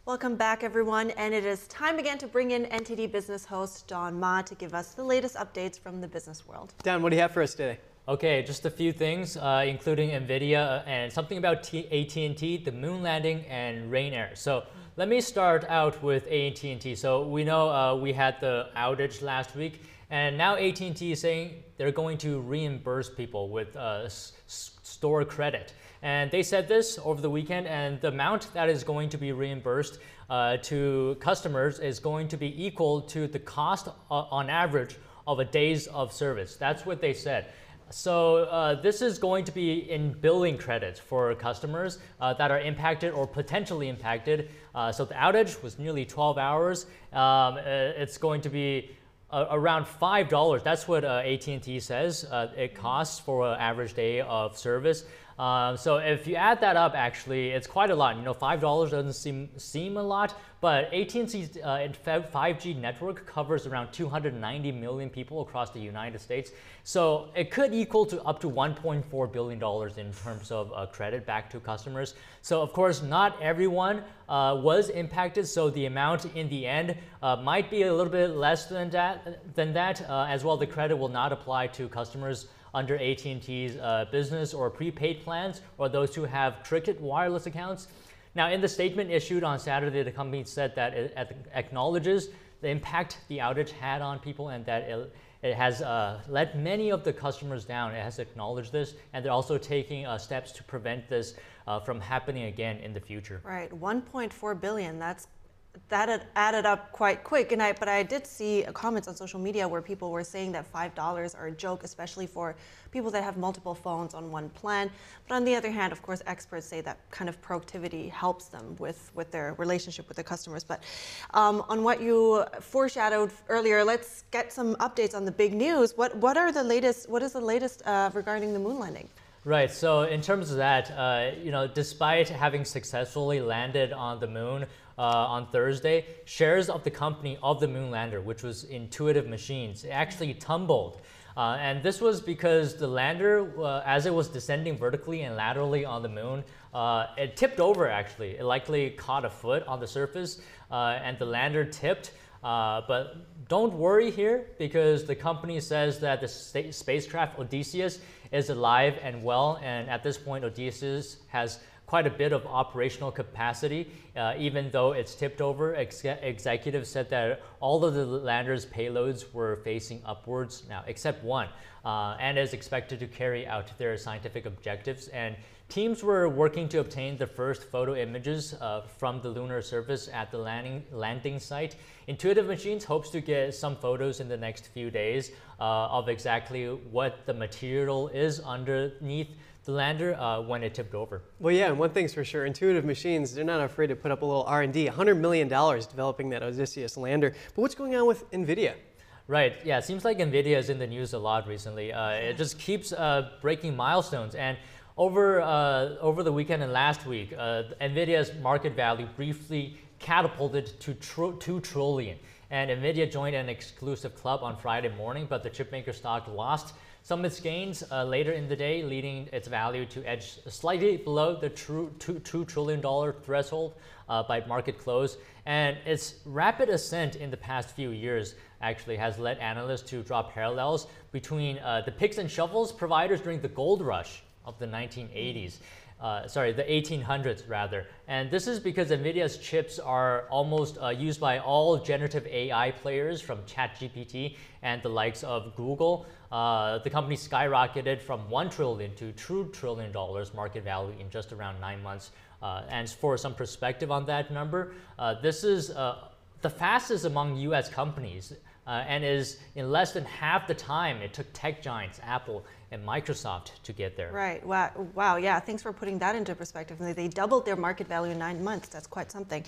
Welcome back, everyone. And it is time again to bring in NTD business host Don Ma to give us the latest updates from the business world. Don, what do you have for us today? Okay, just a few things, uh, including NVIDIA and something about AT&T, the moon landing, and Ryanair. So let me start out with AT&T. So we know uh, we had the outage last week, and now AT&T is saying they're going to reimburse people with uh, store credit. And they said this over the weekend, and the amount that is going to be reimbursed uh, to customers is going to be equal to the cost uh, on average of a days of service. That's what they said. So uh, this is going to be in billing credits for customers uh, that are impacted or potentially impacted. Uh, so the outage was nearly 12 hours. Um, uh, it's going to be uh, around five dollars. That's what uh, AT&T says it costs for an average day of service. Um, so if you add that up, actually, it's quite a lot. You know, five dollars doesn't seem seem a lot, but AT&T's uh, 5G network covers around 290 million people across the United States. So it could equal to up to 1.4 billion dollars in terms of uh, credit back to customers. So of course, not everyone uh, was impacted. So the amount in the end uh, might be a little bit less than that. Than that, uh, as well, the credit will not apply to customers under AT&T's uh, business or prepaid plans or those who have Cricket wireless accounts. Now, in the statement issued on Saturday, the company said that it acknowledges the impact the outage had on people and that it, it has uh, let many of the customers down. It has acknowledged this, and they're also taking uh, steps to prevent this uh, from happening again in the future. Right, 1.4 billion. That's that added up quite quick. And I, but I did see comments on social media where people were saying that five dollars are a joke, especially for people that have multiple phones on one plan. But on the other hand, of course, experts say that kind of proactivity helps them with with their relationship with their customers. But um, on what you foreshadowed earlier, let's get some updates on the big news. What what are the latest? What is the latest uh, regarding the moon landing? Right. So in terms of that, uh, you know, despite having successfully landed on the moon uh, on Thursday, shares of the company of the moon lander, which was Intuitive Machines, actually tumbled. Uh, and this was because the lander, uh, as it was descending vertically and laterally on the moon, uh, it tipped over actually. It likely caught a foot on the surface, uh, and the lander tipped. Uh, but don't worry here because the company says that the spacecraft Odysseus is alive and well, and at this point, Odysseus has quite a bit of operational capacity, uh, even though it's tipped over. Ex executives said that all of the lander's payloads were facing upwards now, except one, uh, and is expected to carry out their scientific objectives. And teams were working to obtain the first photo images uh, from the lunar surface at the landing, landing site. Intuitive Machines hopes to get some photos in the next few days uh, of exactly what the material is underneath the lander uh, when it tipped over. Well, yeah, and one thing's for sure, Intuitive Machines, they're not afraid to put up a little R&D, $100 million developing that Odysseus lander. But what's going on with NVIDIA? Right, yeah, it seems like NVIDIA is in the news a lot recently. Uh, it just keeps uh, breaking milestones. And over, uh, over the weekend and last week, uh, NVIDIA's market value briefly catapulted to tr 2 trillion. And NVIDIA joined an exclusive club on Friday morning, but the chipmaker stock lost some of its gains uh, later in the day, leading its value to edge slightly below the true 2, $2 trillion threshold uh, by market close. And its rapid ascent in the past few years actually has led analysts to draw parallels between uh, the picks and shovels providers during the gold rush of the 1980s. Uh, sorry, the 1800s rather. And this is because NVIDIA's chips are almost uh, used by all generative AI players from ChatGPT and the likes of Google. Uh, the company skyrocketed from 1 trillion to $2 trillion market value in just around nine months. Uh, and for some perspective on that number, uh, this is uh, the fastest among US companies uh, and is in less than half the time it took tech giants Apple and Microsoft to get there. Right. Wow. Wow. Yeah. Thanks for putting that into perspective. They doubled their market value in nine months. That's quite something.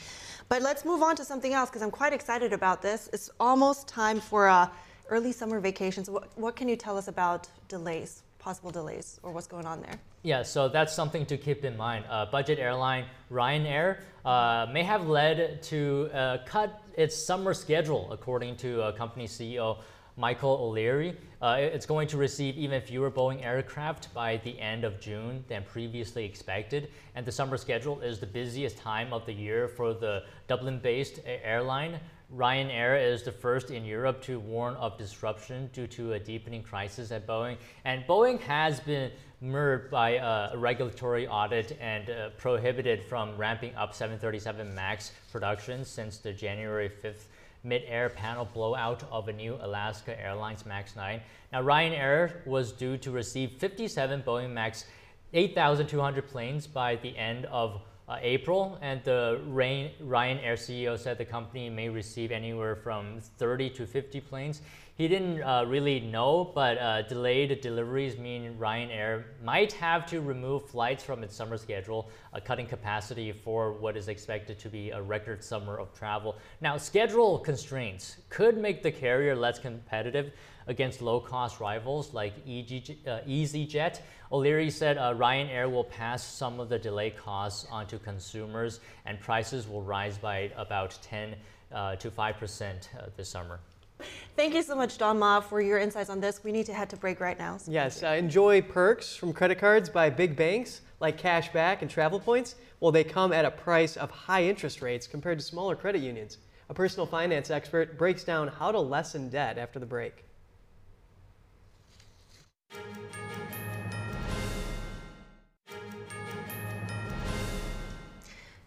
But let's move on to something else because I'm quite excited about this. It's almost time for a early summer vacations. What, what can you tell us about delays, possible delays, or what's going on there? Yeah, so that's something to keep in mind. Uh, budget airline Ryanair uh, may have led to uh, cut its summer schedule, according to uh, company CEO Michael O'Leary. Uh, it's going to receive even fewer Boeing aircraft by the end of June than previously expected. And the summer schedule is the busiest time of the year for the Dublin based airline. Ryanair is the first in Europe to warn of disruption due to a deepening crisis at Boeing. And Boeing has been mirrored by a regulatory audit and uh, prohibited from ramping up 737 MAX production since the January 5th mid-air panel blowout of a new Alaska Airlines MAX 9. Now, Ryanair was due to receive 57 Boeing MAX 8,200 planes by the end of uh, April, and the Rain, Ryanair CEO said the company may receive anywhere from 30 to 50 planes. He didn't uh, really know, but uh, delayed deliveries mean Ryanair might have to remove flights from its summer schedule, uh, cutting capacity for what is expected to be a record summer of travel. Now, schedule constraints could make the carrier less competitive against low-cost rivals like EG, uh, EasyJet. O'Leary said uh, Ryanair will pass some of the delay costs onto consumers and prices will rise by about 10 uh, to 5% uh, this summer. Thank you so much, Don Ma, for your insights on this. We need to head to break right now. So yes, uh, enjoy perks from credit cards by big banks like cash back and travel points. Well, they come at a price of high interest rates compared to smaller credit unions. A personal finance expert breaks down how to lessen debt after the break.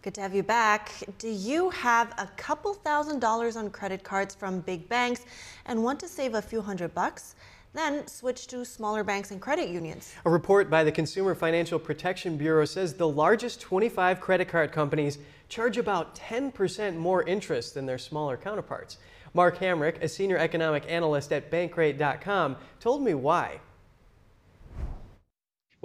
Good to have you back. Do you have a couple thousand dollars on credit cards from big banks and want to save a few hundred bucks? then switch to smaller banks and credit unions. A report by the Consumer Financial Protection Bureau says the largest 25 credit card companies charge about 10% more interest than their smaller counterparts. Mark Hamrick, a senior economic analyst at Bankrate.com, told me why.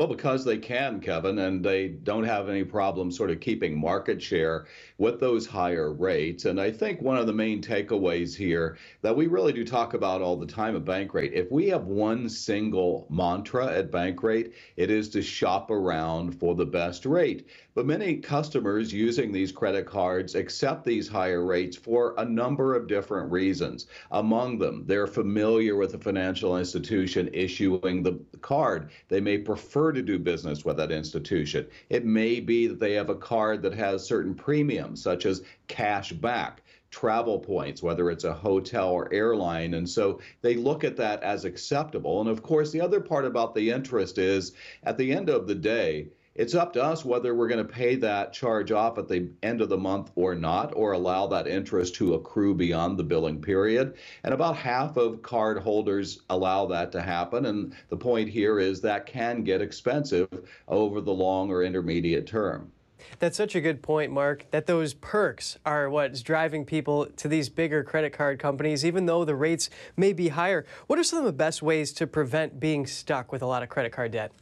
Well, because they can, Kevin, and they don't have any problem sort of keeping market share with those higher rates. And I think one of the main takeaways here that we really do talk about all the time at Bankrate, if we have one single mantra at Bankrate, it is to shop around for the best rate. But many customers using these credit cards accept these higher rates for a number of different reasons. Among them, they're familiar with the financial institution issuing the card. They may prefer to do business with that institution. It may be that they have a card that has certain premiums, such as cash back travel points, whether it's a hotel or airline. And so they look at that as acceptable. And of course, the other part about the interest is at the end of the day, it's up to us whether we're going to pay that charge off at the end of the month or not, or allow that interest to accrue beyond the billing period. And about half of card holders allow that to happen. And the point here is that can get expensive over the long or intermediate term. That's such a good point, Mark, that those perks are what's driving people to these bigger credit card companies, even though the rates may be higher. What are some of the best ways to prevent being stuck with a lot of credit card debt?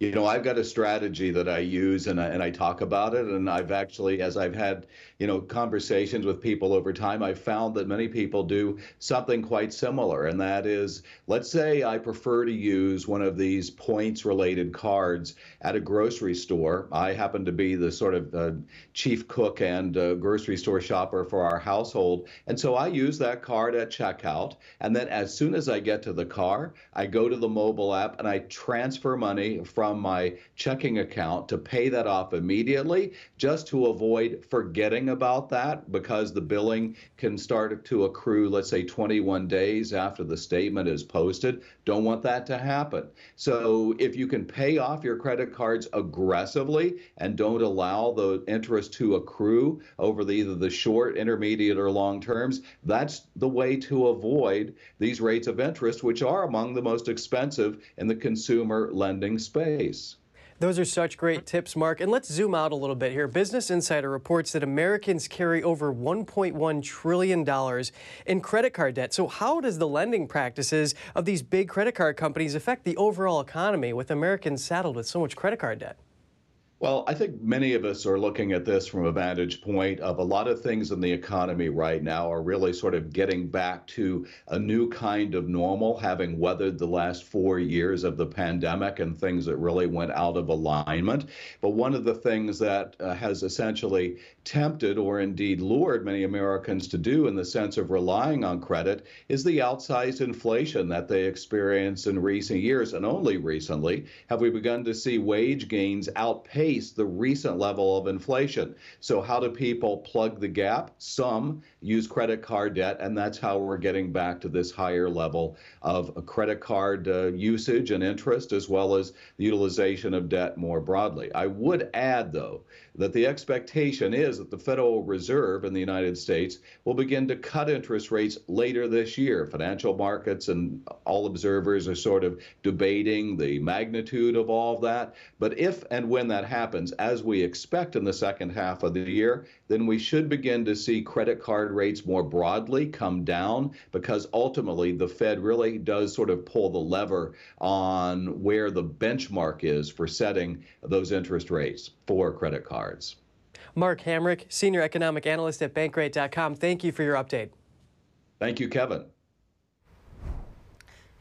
You know i've got a strategy that i use and I, and I talk about it. And i've actually as i've had you know conversations with people over time i've found that many people do something quite similar and that is let's say i prefer to use one of these points related cards at a grocery store. I happen to be the sort of uh, chief cook and uh, grocery store shopper for our household and so i use that card at checkout and then as soon as i get to the car i go to the mobile app and i transfer money from from my checking account to pay that off immediately just to avoid forgetting about that because the billing can start to accrue, let's say 21 days after the statement is posted. Don't want that to happen. So if you can pay off your credit cards aggressively and don't allow the interest to accrue over the, either the short, intermediate, or long terms, that's the way to avoid these rates of interest, which are among the most expensive in the consumer lending space. Those are such great tips, Mark. And let's zoom out a little bit here. Business Insider reports that Americans carry over $1.1 trillion in credit card debt. So, how does the lending practices of these big credit card companies affect the overall economy with Americans saddled with so much credit card debt? Well, I think many of us are looking at this from a vantage point of a lot of things in the economy right now are really sort of getting back to a new kind of normal, having weathered the last four years of the pandemic and things that really went out of alignment. But one of the things that uh, has essentially tempted or indeed lured many Americans to do in the sense of relying on credit is the outsized inflation that they experienced in recent years. And only recently have we begun to see wage gains outpace outpace the recent level of inflation. So, how do people plug the gap? Some use credit card debt, and that's how we're getting back to this higher level of credit card uh, usage and interest, as well as the utilization of debt more broadly. I would add, though, that the expectation is that the Federal Reserve in the United States will begin to cut interest rates later this year. Financial markets and all observers are sort of debating the magnitude of all of that. But if and when that happens, as we expect in the second half of the year, then we should begin to see credit card rates more broadly come down because ultimately the Fed really does sort of pull the lever on where the benchmark is for setting those interest rates for credit cards. Mark Hamrick, Senior Economic Analyst at Bankrate.com, thank you for your update. Thank you, Kevin.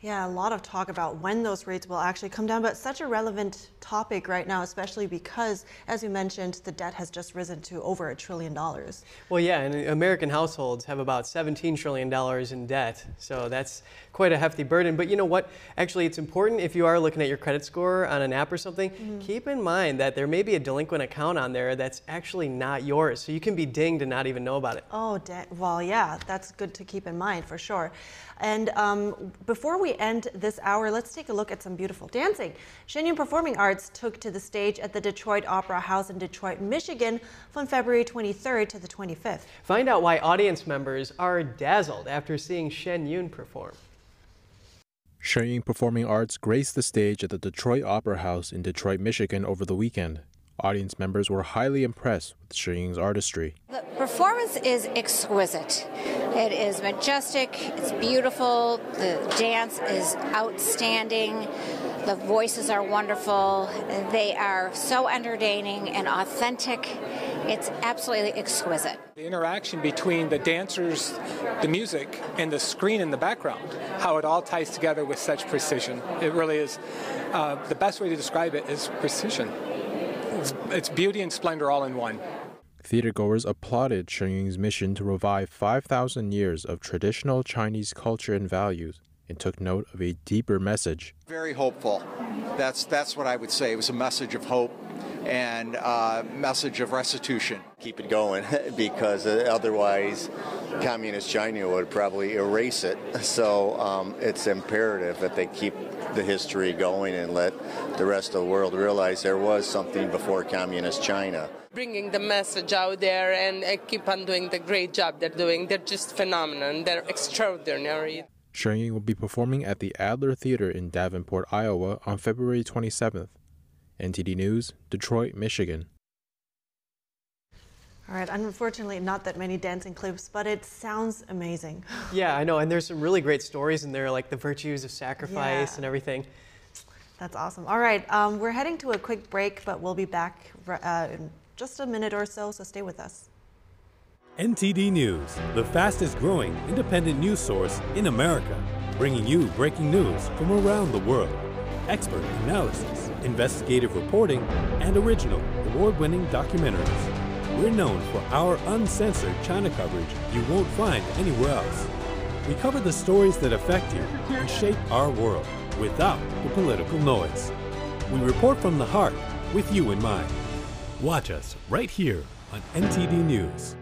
Yeah, a lot of talk about when those rates will actually come down, but such a relevant topic right now, especially because, as you mentioned, the debt has just risen to over a trillion dollars. Well, yeah, and American households have about $17 trillion in debt, so that's quite a hefty burden. But you know what? Actually, it's important if you are looking at your credit score on an app or something, mm -hmm. keep in mind that there may be a delinquent account on there that's actually not yours, so you can be dinged and not even know about it. Oh, well, yeah, that's good to keep in mind for sure. And um, before we end this hour, let's take a look at some beautiful dancing. Shen Yun Performing Arts took to the stage at the Detroit Opera House in Detroit, Michigan from February 23rd to the 25th. Find out why audience members are dazzled after seeing Shen Yun perform. Shen Yun Performing Arts graced the stage at the Detroit Opera House in Detroit, Michigan over the weekend. Audience members were highly impressed with Shen Yun's artistry. The performance is exquisite. It is majestic, it's beautiful, the dance is outstanding, the voices are wonderful, they are so entertaining and authentic. It's absolutely exquisite. The interaction between the dancers, the music, and the screen in the background, how it all ties together with such precision. It really is, uh, the best way to describe it is precision. It's, it's beauty and splendor all in one. Theatergoers applauded Shen Yun's mission to revive 5,000 years of traditional Chinese culture and values and took note of a deeper message. Very hopeful. That's, that's what I would say. It was a message of hope and a message of restitution. Keep it going because otherwise, communist China would probably erase it. So um, it's imperative that they keep the history going and let the rest of the world realize there was something before communist China. Bringing the message out there and uh, keep on doing the great job they're doing. They're just phenomenal. They're extraordinary. Shen Yun will be performing at the Adler Theater in Davenport, Iowa on February 27th. NTD News, Detroit, Michigan. All right, unfortunately, not that many dancing clips, but it sounds amazing. Yeah, I know, and there's some really great stories in there, like the virtues of sacrifice Yeah. and everything. That's awesome. All right, um, we're heading to a quick break, but we'll be back uh, in just a minute or so, so stay with us. NTD News, the fastest growing independent news source in America, bringing you breaking news from around the world. Expert analysis, investigative reporting, and original award winning documentaries. We're known for our uncensored China coverage you won't find anywhere else. We cover the stories that affect you and shape our world without the political noise. We report from the heart with you in mind. Watch us right here on NTD News.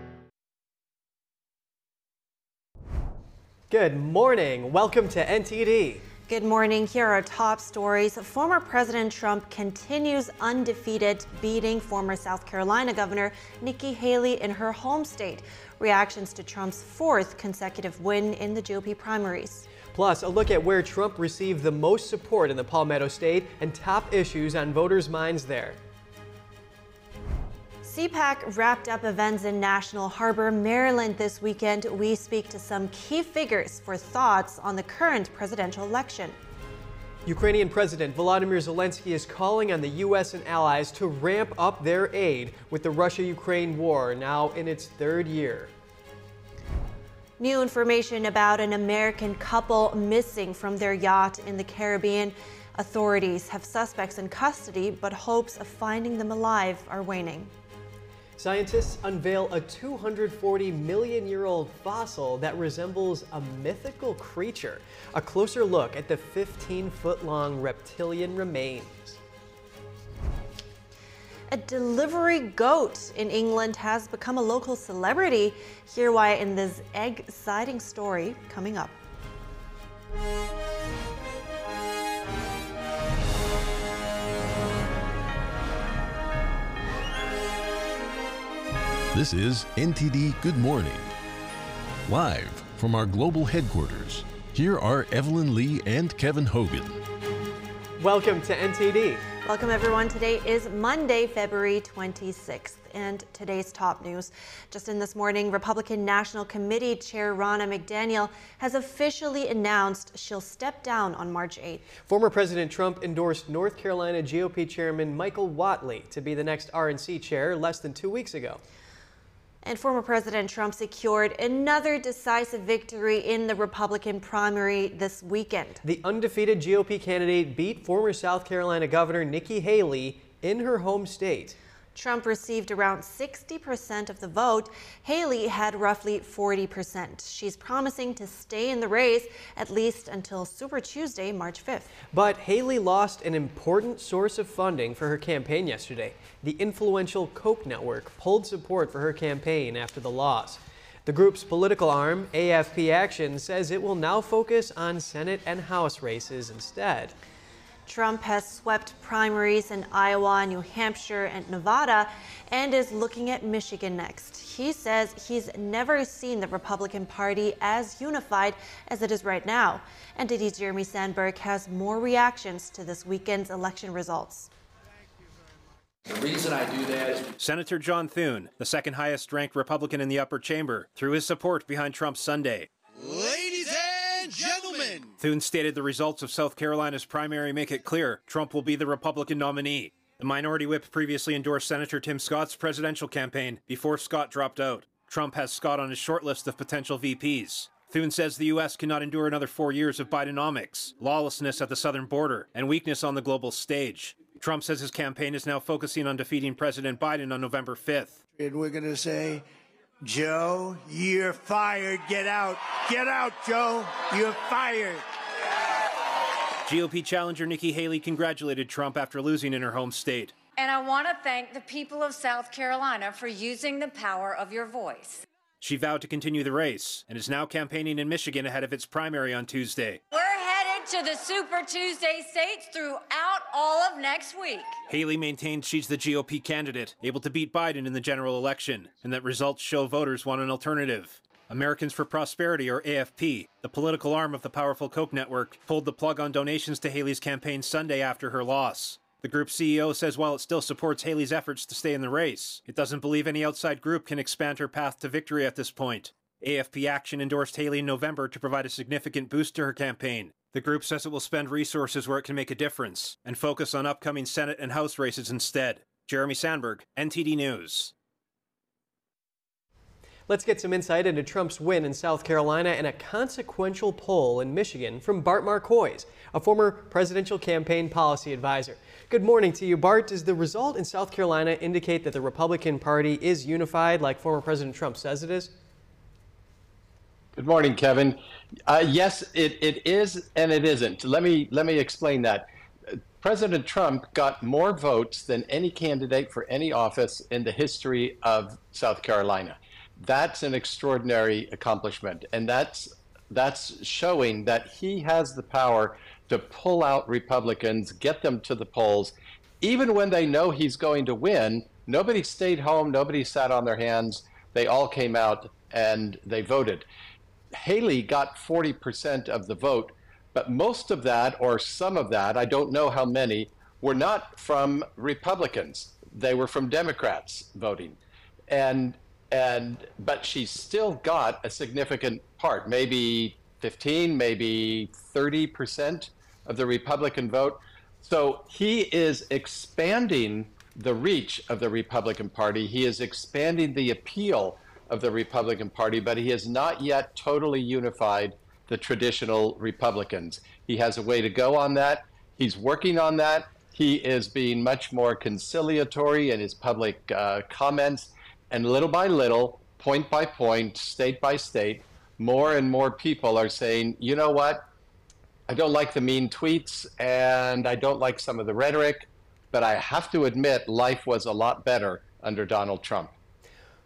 Good morning. Welcome to NTD. Good morning. Here are top stories. Former President Trump continues undefeated, beating former South Carolina Governor Nikki Haley in her home state. Reactions to Trump's fourth consecutive win in the GOP primaries. Plus, a look at where Trump received the most support in the Palmetto State and top issues on voters' minds there. CPAC wrapped up events in National Harbor, Maryland this weekend. We speak to some key figures for thoughts on the current presidential election. Ukrainian President Volodymyr Zelensky is calling on the U.S. and allies to ramp up their aid with the Russia Ukraine war now in its third year. New information about an American couple missing from their yacht in the Caribbean. Authorities have suspects in custody, but hopes of finding them alive are waning. Scientists unveil a 240 million year old fossil that resembles a mythical creature. A closer look at the 15 foot long reptilian remains. A delivery goat in England has become a local celebrity. Hear why in this exciting story coming up. This is NTD Good Morning. Live from our global headquarters, here are Evelyn Lee and Kevin Hogan. Welcome to NTD. Welcome, everyone. Today is Monday, February 26th, and today's top news. Just in this morning, Republican National Committee Chair Ronna McDaniel has officially announced she'll step down on March 8th. Former President Trump endorsed North Carolina GOP Chairman Michael Whatley to be the next RNC chair less than two weeks ago. And former President Trump secured another decisive victory in the Republican primary this weekend. The undefeated GOP candidate beat former South Carolina Governor Nikki Haley in her home state. Trump received around 60% of the vote. Haley had roughly 40%. She's promising to stay in the race at least until Super Tuesday, March 5th. But Haley lost an important source of funding for her campaign yesterday. The influential Koch network pulled support for her campaign after the loss. The group's political arm, AFP Action, says it will now focus on Senate and House races instead. Trump has swept primaries in Iowa, New Hampshire, and Nevada and is looking at Michigan next. He says he's never seen the Republican Party as unified as it is right now. And NTD's Jeremy Sandberg has more reactions to this weekend's election results. The reason I do that is Senator John Thune, the second highest ranked Republican in the upper chamber, threw his support behind Trump Sunday. Ladies and gentlemen, Thune stated the results of South Carolina's primary make it clear Trump will be the Republican nominee. The minority whip previously endorsed Senator Tim Scott's presidential campaign before Scott dropped out. Trump has Scott on his short list of potential VPs. Thune says the U.S. cannot endure another four years of Bidenomics, lawlessness at the southern border, and weakness on the global stage. Trump says his campaign is now focusing on defeating President Biden on November 5th. And we're going to say, Joe, you're fired. Get out. Get out, Joe. You're fired. GOP challenger Nikki Haley congratulated Trump after losing in her home state. And I want to thank the people of South Carolina for using the power of your voice. She vowed to continue the race and is now campaigning in Michigan ahead of its primary on Tuesday. We're headed to the Super Tuesday states throughout all of next week. Haley maintains she's the GOP candidate, able to beat Biden in the general election, and that results show voters want an alternative. Americans for Prosperity, or AFP, the political arm of the powerful Koch network, pulled the plug on donations to Haley's campaign Sunday after her loss. The group's CEO says while it still supports Haley's efforts to stay in the race, it doesn't believe any outside group can expand her path to victory at this point. AFP Action endorsed Haley in November to provide a significant boost to her campaign. The group says it will spend resources where it can make a difference and focus on upcoming Senate and House races instead. Jeremy Sandberg, NTD News. Let's get some insight into Trump's win in South Carolina and a consequential poll in Michigan from Bart Marcois, a former presidential campaign policy advisor. Good morning to you, Bart. Does the result in South Carolina indicate that the Republican Party is unified like former President Trump says it is? Good morning, Kevin. Uh, yes, it, it is and it isn't. Let me let me explain that. President Trump got more votes than any candidate for any office in the history of South Carolina. That's an extraordinary accomplishment, and that's that's showing that he has the power to pull out Republicans, get them to the polls, even when they know he's going to win. Nobody stayed home. Nobody sat on their hands. They all came out and they voted. Haley got 40% of the vote, but most of that, or some of that, I don't know how many, were not from Republicans. They were from Democrats voting. And and but she still got a significant part, maybe 15, maybe 30 percent of the Republican vote. So he is expanding the reach of the Republican Party. He is expanding the appeal of the Republican Party, but he has not yet totally unified the traditional Republicans. He has a way to go on that. He's working on that. He is being much more conciliatory in his public uh, comments. And little by little, point by point, state by state, more and more people are saying, you know what? I don't like the mean tweets and I don't like some of the rhetoric, but I have to admit life was a lot better under Donald Trump.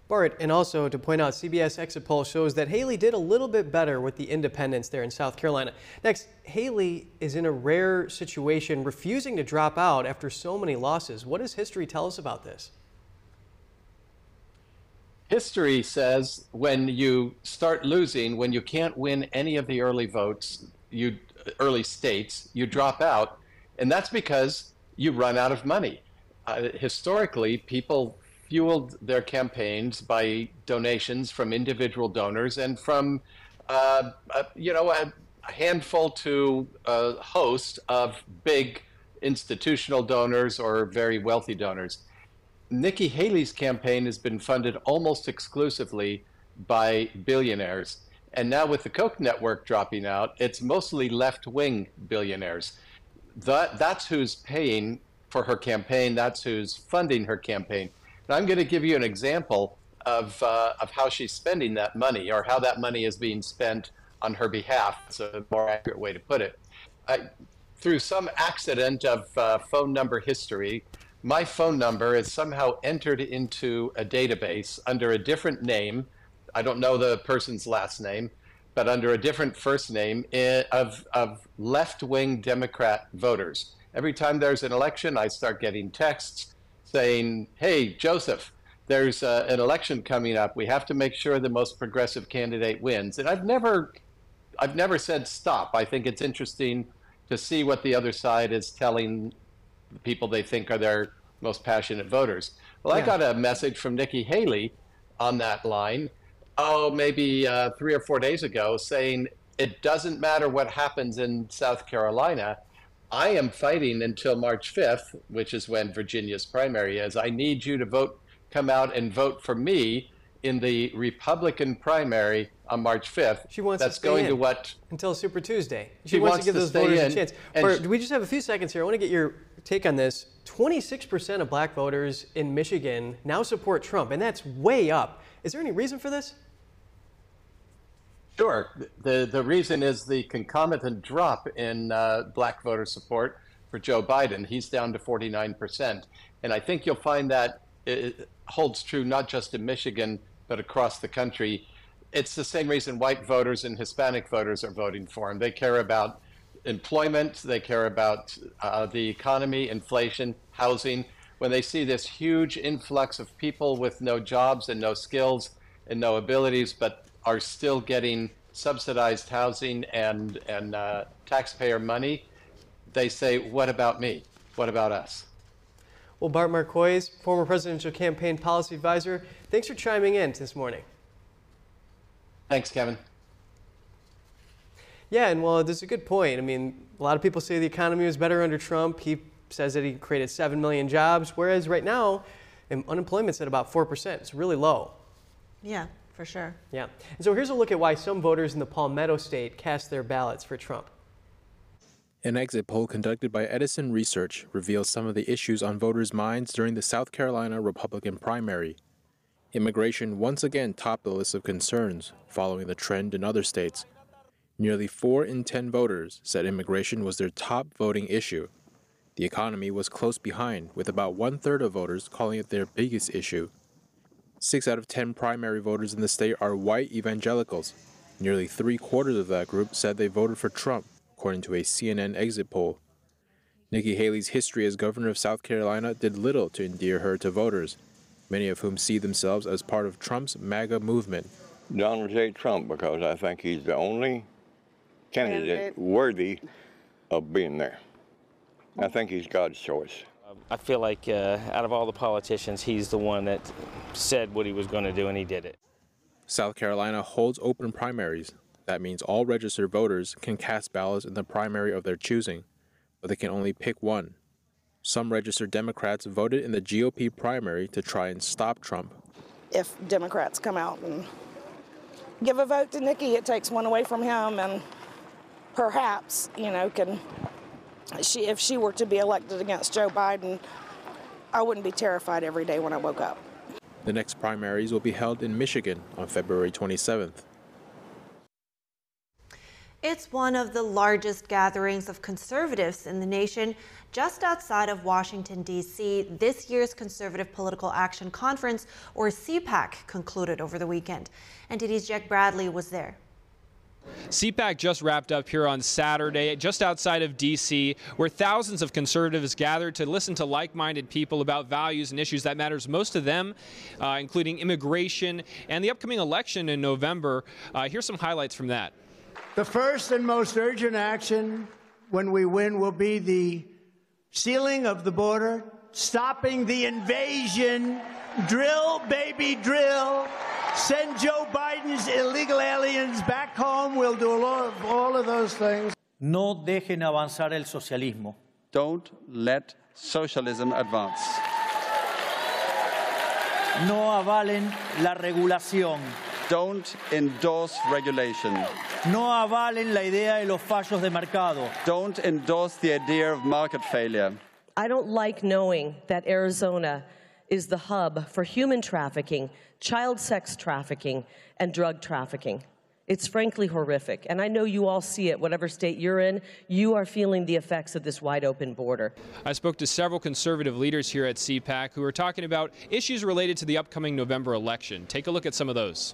Bart, and also to point out, CBS exit poll shows that Haley did a little bit better with the independents there in South Carolina. Next, Haley is in a rare situation, refusing to drop out after so many losses. What does history tell us about this? History says when you start losing, when you can't win any of the early votes, you early states, you drop out, and that's because you run out of money. Uh, historically, people fueled their campaigns by donations from individual donors and from, uh, uh, you know, a, handful to a host of big institutional donors or very wealthy donors. Nikki Haley's campaign has been funded almost exclusively by billionaires. And now with the Koch network dropping out, it's mostly left wing billionaires. That, that's who's paying for her campaign, that's who's funding her campaign. And I'm going to give you an example of, uh, of how she's spending that money or how that money is being spent on her behalf. It's a more accurate way to put it. I, through some accident of uh, phone number history, my phone number is somehow entered into a database under a different name. I don't know the person's last name, but under a different first name eh, of, of left wing Democrat voters. Every time there's an election, I start getting texts saying, hey, Joseph, there's uh, an election coming up. We have to make sure the most progressive candidate wins. And I've never, I've never said stop. I think it's interesting to see what the other side is telling the people they think are their most passionate voters. Well, yeah. I got a message from Nikki Haley on that line, oh, maybe uh, three or four days ago, saying it doesn't matter what happens in South Carolina. I am fighting until March 5th, which is when Virginia's primary is. I need you to vote, come out and vote for me in the Republican primary on March 5th. She wants That's to going in to what? Until Super Tuesday. She, she wants, wants, to give to those voters in, a chance. Or, do we just have a few seconds here? I want to get your take on this. 26% of black voters in Michigan now support Trump, and that's way up. Is there any reason for this? Sure. The, the reason is the concomitant drop in uh, black voter support for Joe Biden. He's down to 49%. And I think you'll find that it holds true not just in Michigan, but across the country. It's the same reason white voters and Hispanic voters are voting for him. They care about employment, they care about uh, the economy, inflation, housing. When they see this huge influx of people with no jobs and no skills and no abilities, but are still getting subsidized housing and, and uh, taxpayer money, they say, What about me? What about us? Well, Bart Marcois, former presidential campaign policy advisor, thanks for chiming in this morning. Thanks, Kevin. Yeah, and well, there's a good point. I mean, a lot of people say the economy was better under Trump. He says that he created 7 million jobs, whereas right now, unemployment's at about 4%. It's really low. Yeah, for sure. Yeah. And so here's a look at why some voters in the Palmetto State cast their ballots for Trump. An exit poll conducted by Edison Research reveals some of the issues on voters' minds during the South Carolina Republican primary. Immigration once again topped the list of concerns, following the trend in other states. Nearly 4 in 10 voters said immigration was their top voting issue. The economy was close behind, with about one third of voters calling it their biggest issue. Six out of 10 primary voters in the state are white evangelicals. Nearly three quarters of that group said they voted for Trump, according to a CNN exit poll. Nikki Haley's history as governor of South Carolina did little to endear her to voters, many of whom see themselves as part of Trump's MAGA movement. Donald J. Trump, because I think he's the only candidate worthy of being there. I think he's God's choice. I feel like uh, out of all the politicians, he's the one that said what he was going to do and he did it. South Carolina holds open primaries. That means all registered voters can cast ballots in the primary of their choosing, but they can only pick one. Some registered Democrats voted in the GOP primary to try and stop Trump. If Democrats come out and give a vote to Nikki, it takes one away from him, and perhaps, you know, can she if she were to be elected against Joe Biden, I wouldn't be terrified every day when I woke up. The next primaries will be held in Michigan on February 27th. It's one of the largest gatherings of conservatives in the nation just outside of Washington, D.C. This year's Conservative Political Action Conference, or CPAC, concluded over the weekend. And NTD's Jack Bradley was there. CPAC just wrapped up here on Saturday, just outside of D.C., where thousands of conservatives gathered to listen to like-minded people about values and issues that matters most to them, uh, including immigration and the upcoming election in November. Uh, here's some highlights from that. The first and most urgent action when we win will be the sealing of the border, stopping the invasion, drill, baby, drill. Send Joe Biden's illegal aliens back home. We'll do all of, all of those things. No dejen avanzar el socialismo. Don't let socialism advance. No avalen la regulación. Don't endorse regulation. No avalen la idea de los fallos de mercado. Don't endorse the idea of market failure. I don't like knowing that Arizona is the hub for human trafficking, child sex trafficking, and drug trafficking. It's frankly horrific. And I know you all see it, whatever state you're in, you are feeling the effects of this wide open border. I spoke to several conservative leaders here at CPAC who are talking about issues related to the upcoming November election. Take a look at some of those.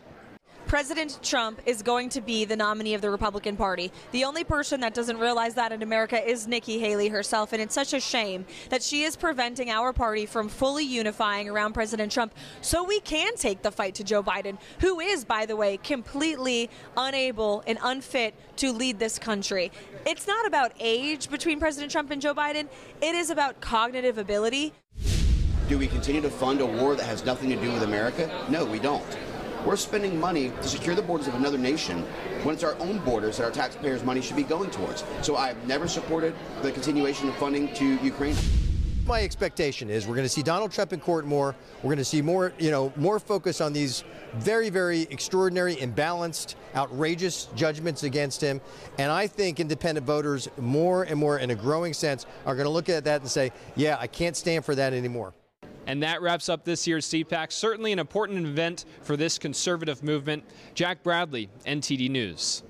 President Trump is going to be the nominee of the Republican Party. The only person that doesn't realize that in America is Nikki Haley herself, and it's such a shame that she is preventing our party from fully unifying around President Trump so we can take the fight to Joe Biden, who is, by the way, completely unable and unfit to lead this country. It's not about age between President Trump and Joe Biden, it is about cognitive ability. Do we continue to fund a war that has nothing to do with America? No, we don't. We're spending money to secure the borders of another nation when it's our own borders that our taxpayers' money should be going towards. So I've never supported the continuation of funding to Ukraine. My expectation is we're going to see Donald Trump in court more. We're going to see more, you know, more focus on these very, very extraordinary, imbalanced, outrageous judgments against him. And I think independent voters, more and more in a growing sense, are going to look at that and say, yeah, I can't stand for that anymore. And that wraps up this year's CPAC. Certainly an important event for this conservative movement. Jack Bradley, NTD News.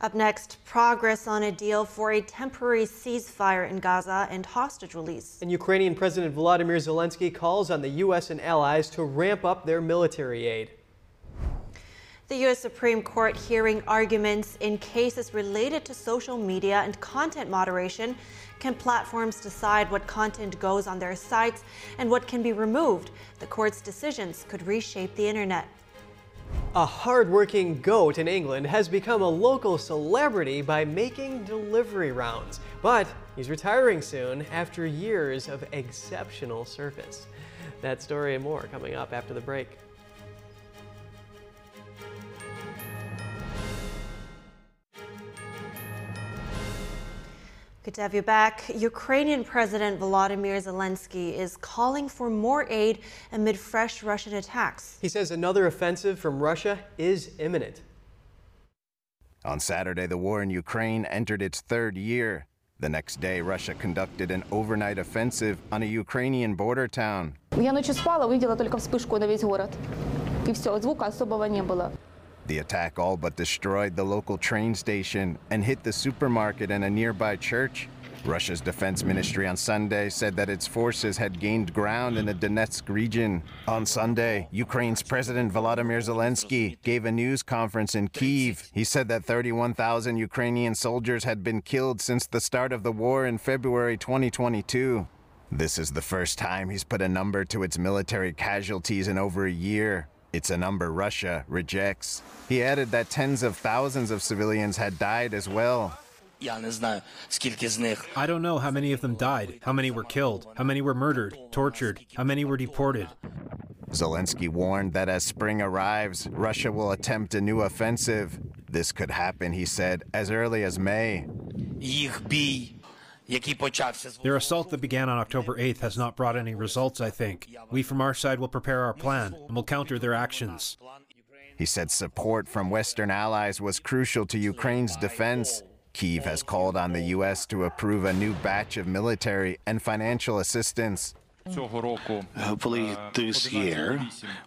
Up next, progress on a deal for a temporary ceasefire in Gaza and hostage release. And Ukrainian President Volodymyr Zelensky calls on the U.S. and allies to ramp up their military aid. The U.S. Supreme Court hearing arguments in cases related to social media and content moderation. Can platforms decide what content goes on their sites and what can be removed? The court's decisions could reshape the internet. A hardworking goat in England has become a local celebrity by making delivery rounds. But he's retiring soon after years of exceptional service. That story and more coming up after the break. Good to have you back. Ukrainian President Volodymyr Zelensky is calling for more aid amid fresh Russian attacks. He says another offensive from Russia is imminent. On Saturday, the war in Ukraine entered its third year. The next day, Russia conducted an overnight offensive on a Ukrainian border town. Я ночью спала, увидела только вспышку на весь город. И все, звука особого не было. The attack all but destroyed the local train station and hit the supermarket and a nearby church. Russia's defense ministry on Sunday said that its forces had gained ground in the Donetsk region. On Sunday, Ukraine's President Volodymyr Zelensky gave a news conference in Kyiv. He said that 31,000 Ukrainian soldiers had been killed since the start of the war in February 2022. This is the first time he's put a number to its military casualties in over a year. It's a number Russia rejects. He added that tens of thousands of civilians had died as well. I don't know how many of them died, how many were killed, how many were murdered, tortured, how many were deported. Zelensky warned that as spring arrives, Russia will attempt a new offensive. This could happen, he said, as early as May. Their assault that began on October 8th has not brought any results, I think. We from our side will prepare our plan and will counter their actions. He said support from Western allies was crucial to Ukraine's defense. Kyiv has called on the U.S. to approve a new batch of military and financial assistance. Hopefully this year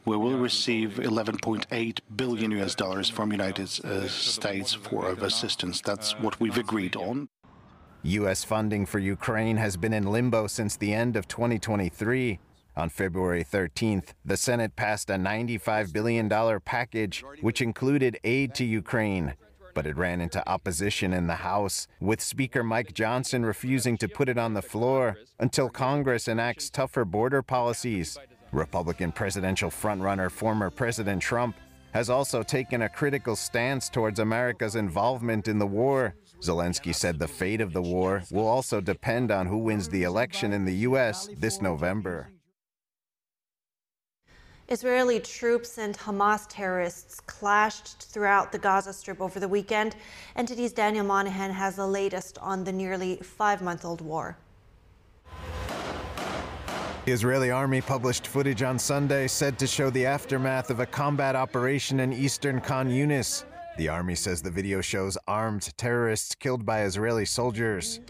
we will receive 11.8 billion US dollars from United uh, States for assistance. That's what we've agreed on. U.S. funding for Ukraine has been in limbo since the end of 2023. On February 13th, the Senate passed a $95 billion package, which included aid to Ukraine. But it ran into opposition in the House, with Speaker Mike Johnson refusing to put it on the floor until Congress enacts tougher border policies. Republican presidential frontrunner former President Trump has also taken a critical stance towards America's involvement in the war. Zelensky said the fate of the war will also depend on who wins the election in the U.S. this November. Israeli troops and Hamas terrorists clashed throughout the Gaza Strip over the weekend. NTD's Daniel Monahan has the latest on the nearly five month old war. The Israeli army published footage on Sunday said to show the aftermath of a combat operation in eastern Khan Yunis. The army says the video shows armed terrorists killed by Israeli soldiers.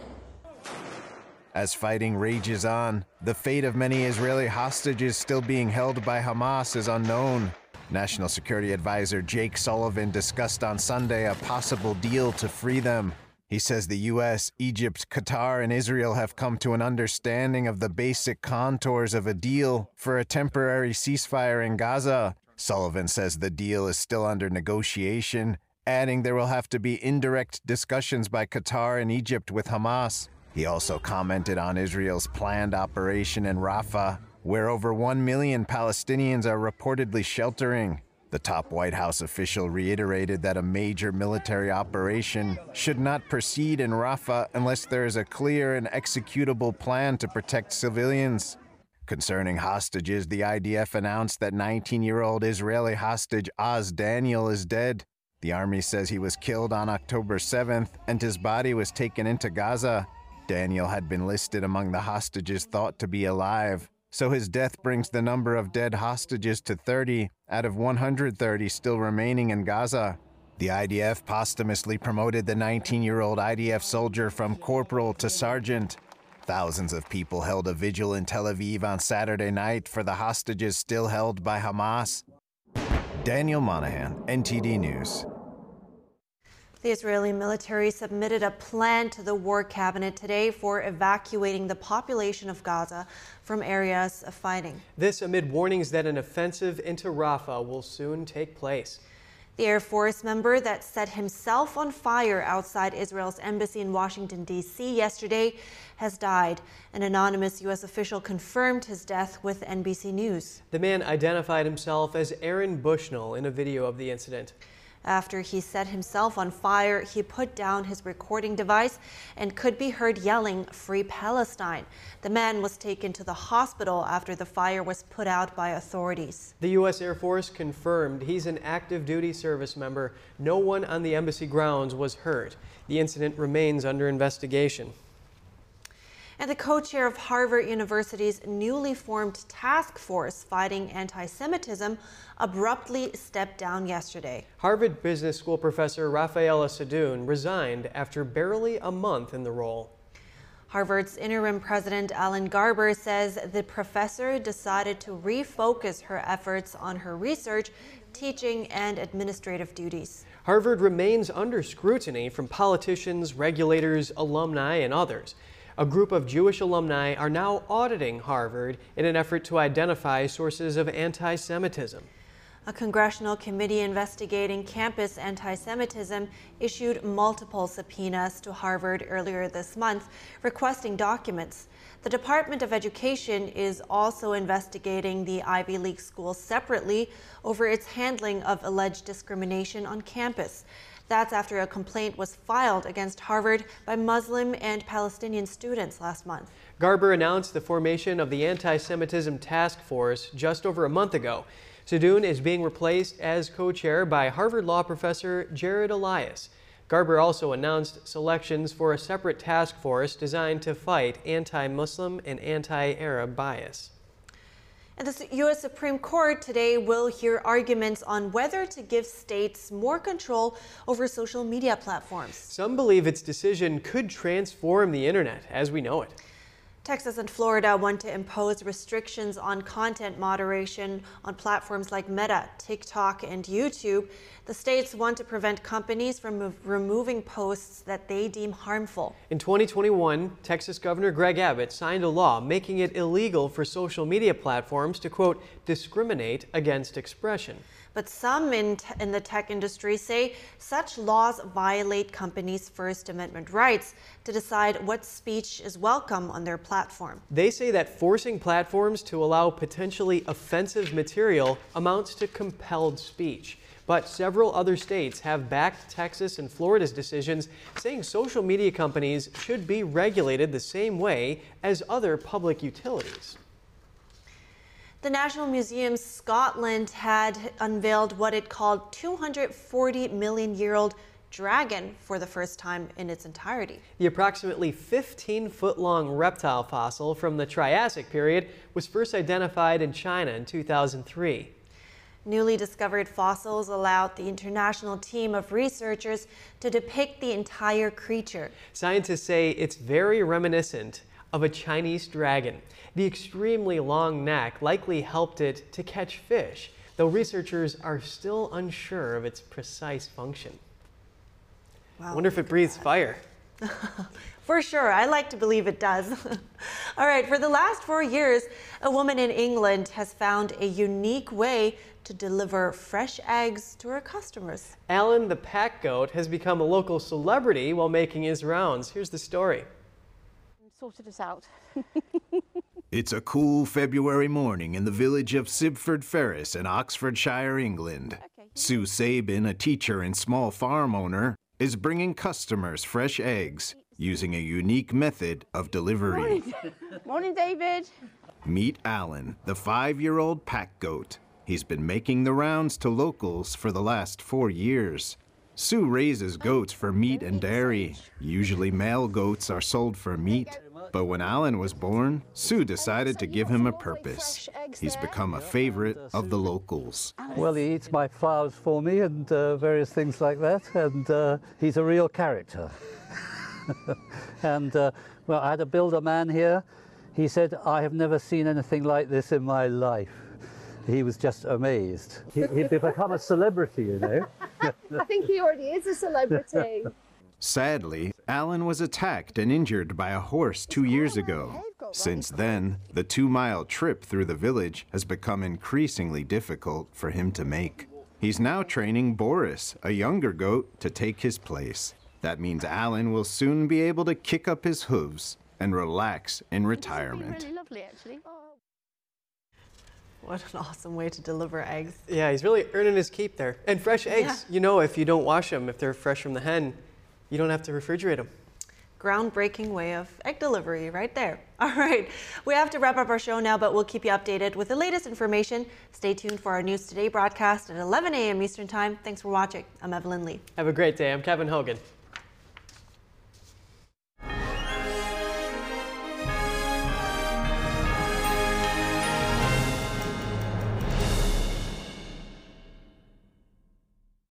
As fighting rages on, the fate of many Israeli hostages still being held by Hamas is unknown. National Security Advisor Jake Sullivan discussed on Sunday a possible deal to free them. He says the U.S., Egypt, Qatar, and Israel have come to an understanding of the basic contours of a deal for a temporary ceasefire in Gaza. Sullivan says the deal is still under negotiation, adding there will have to be indirect discussions by Qatar and Egypt with Hamas. He also commented on Israel's planned operation in Rafah, where over 1 million Palestinians are reportedly sheltering. The top White House official reiterated that a major military operation should not proceed in Rafah unless there is a clear and executable plan to protect civilians. Concerning hostages, the IDF announced that 19 year old Israeli hostage Oz Daniel is dead. The army says he was killed on October 7th and his body was taken into Gaza. Daniel had been listed among the hostages thought to be alive, so his death brings the number of dead hostages to 30 out of 130 still remaining in Gaza. The IDF posthumously promoted the 19 year old IDF soldier from corporal to sergeant. Thousands of people held a vigil in Tel Aviv on Saturday night for the hostages still held by Hamas. Daniel Monahan, NTD News. The Israeli military submitted a plan to the war cabinet today for evacuating the population of Gaza from areas of fighting. This amid warnings that an offensive into Rafah will soon take place. The Air Force member that set himself on fire outside Israel's embassy in Washington, D.C. yesterday has died. An anonymous U.S. official confirmed his death with NBC News. The man identified himself as Aaron Bushnell in a video of the incident. After he set himself on fire, he put down his recording device and could be heard yelling, Free Palestine. The man was taken to the hospital after the fire was put out by authorities. The U.S. Air Force confirmed he's an active duty service member. No one on the embassy grounds was hurt. The incident remains under investigation. And the co chair of Harvard University's newly formed task force fighting anti Semitism abruptly stepped down yesterday. Harvard Business School professor Raffaella Sadun resigned after barely a month in the role. Harvard's interim president Alan Garber says the professor decided to refocus her efforts on her research, teaching, and administrative duties. Harvard remains under scrutiny from politicians, regulators, alumni, and others. A group of Jewish alumni are now auditing Harvard in an effort to identify sources of anti Semitism. A congressional committee investigating campus anti Semitism issued multiple subpoenas to Harvard earlier this month, requesting documents. The Department of Education is also investigating the Ivy League school separately over its handling of alleged discrimination on campus. That's after a complaint was filed against Harvard by Muslim and Palestinian students last month. Garber announced the formation of the Anti Semitism Task Force just over a month ago. Sadun is being replaced as co chair by Harvard Law professor Jared Ellias. Garber also announced selections for a separate task force designed to fight anti Muslim and anti Arab bias. And the U.S. Supreme Court today will hear arguments on whether to give states more control over social media platforms. Some believe its decision could transform the internet as we know it. Texas and Florida want to impose restrictions on content moderation on platforms like Meta, TikTok, and YouTube. The states want to prevent companies from removing posts that they deem harmful. In 2021, Texas Governor Greg Abbott signed a law making it illegal for social media platforms to, quote, discriminate against expression. But some in, in the tech industry say such laws violate companies' First Amendment rights to decide what speech is welcome on their platform. They say that forcing platforms to allow potentially offensive material amounts to compelled speech. But several other states have backed Texas and Florida's decisions, saying social media companies should be regulated the same way as other public utilities. The National Museum Scotland had unveiled what it called 240 million year old dragon for the first time in its entirety. The approximately 15 foot long reptile fossil from the Triassic period was first identified in China in 2003. Newly discovered fossils allowed the international team of researchers to depict the entire creature. Scientists say it's very reminiscent of a Chinese dragon. The extremely long neck likely helped it to catch fish, though researchers are still unsure of its precise function. Wow, I wonder if it breathes fire. For sure. I like to believe it does. All right. For the last four years, a woman in England has found a unique way to deliver fresh eggs to her customers. Alan the pack goat has become a local celebrity while making his rounds. Here's the story. Sorted us out. It's a cool February morning in the village of Sibford Ferris in Oxfordshire, England. Sue Sabin, a teacher and small farm owner, is bringing customers fresh eggs using a unique method of delivery. Morning, Morning David. Meet Alan, the five year old pack goat. He's been making the rounds to locals for the last four years. Sue raises goats for meat and dairy. Usually, male goats are sold for meat. But when Alan was born, Sue decided to give him a purpose. He's become a favorite of the locals. Well, he eats my flowers for me and uh, various things like that, and uh, he's a real character. and, uh, well, I had a builder man here. He said, I have never seen anything like this in my life. He was just amazed. He, he'd become a celebrity, you know. I think he already is a celebrity. Sadly, Alan was attacked and injured by a horse two years ago. Since then, the two mile trip through the village has become increasingly difficult for him to make. He's now training Boris, a younger goat, to take his place. That means Alan will soon be able to kick up his hooves and relax in retirement. Really lovely, actually. Oh. What an awesome way to deliver eggs. Yeah, he's really earning his keep there. And fresh eggs, you know, if you don't wash them, if they're fresh from the hen, you don't have to refrigerate them. Groundbreaking way of egg delivery right there. All right, we have to wrap up our show now, but we'll keep you updated with the latest information. Stay tuned for our News Today broadcast at 11 a.m. Eastern Time. Thanks for watching. I'm Evelyn Lee. Have a great day. I'm Kevin Hogan.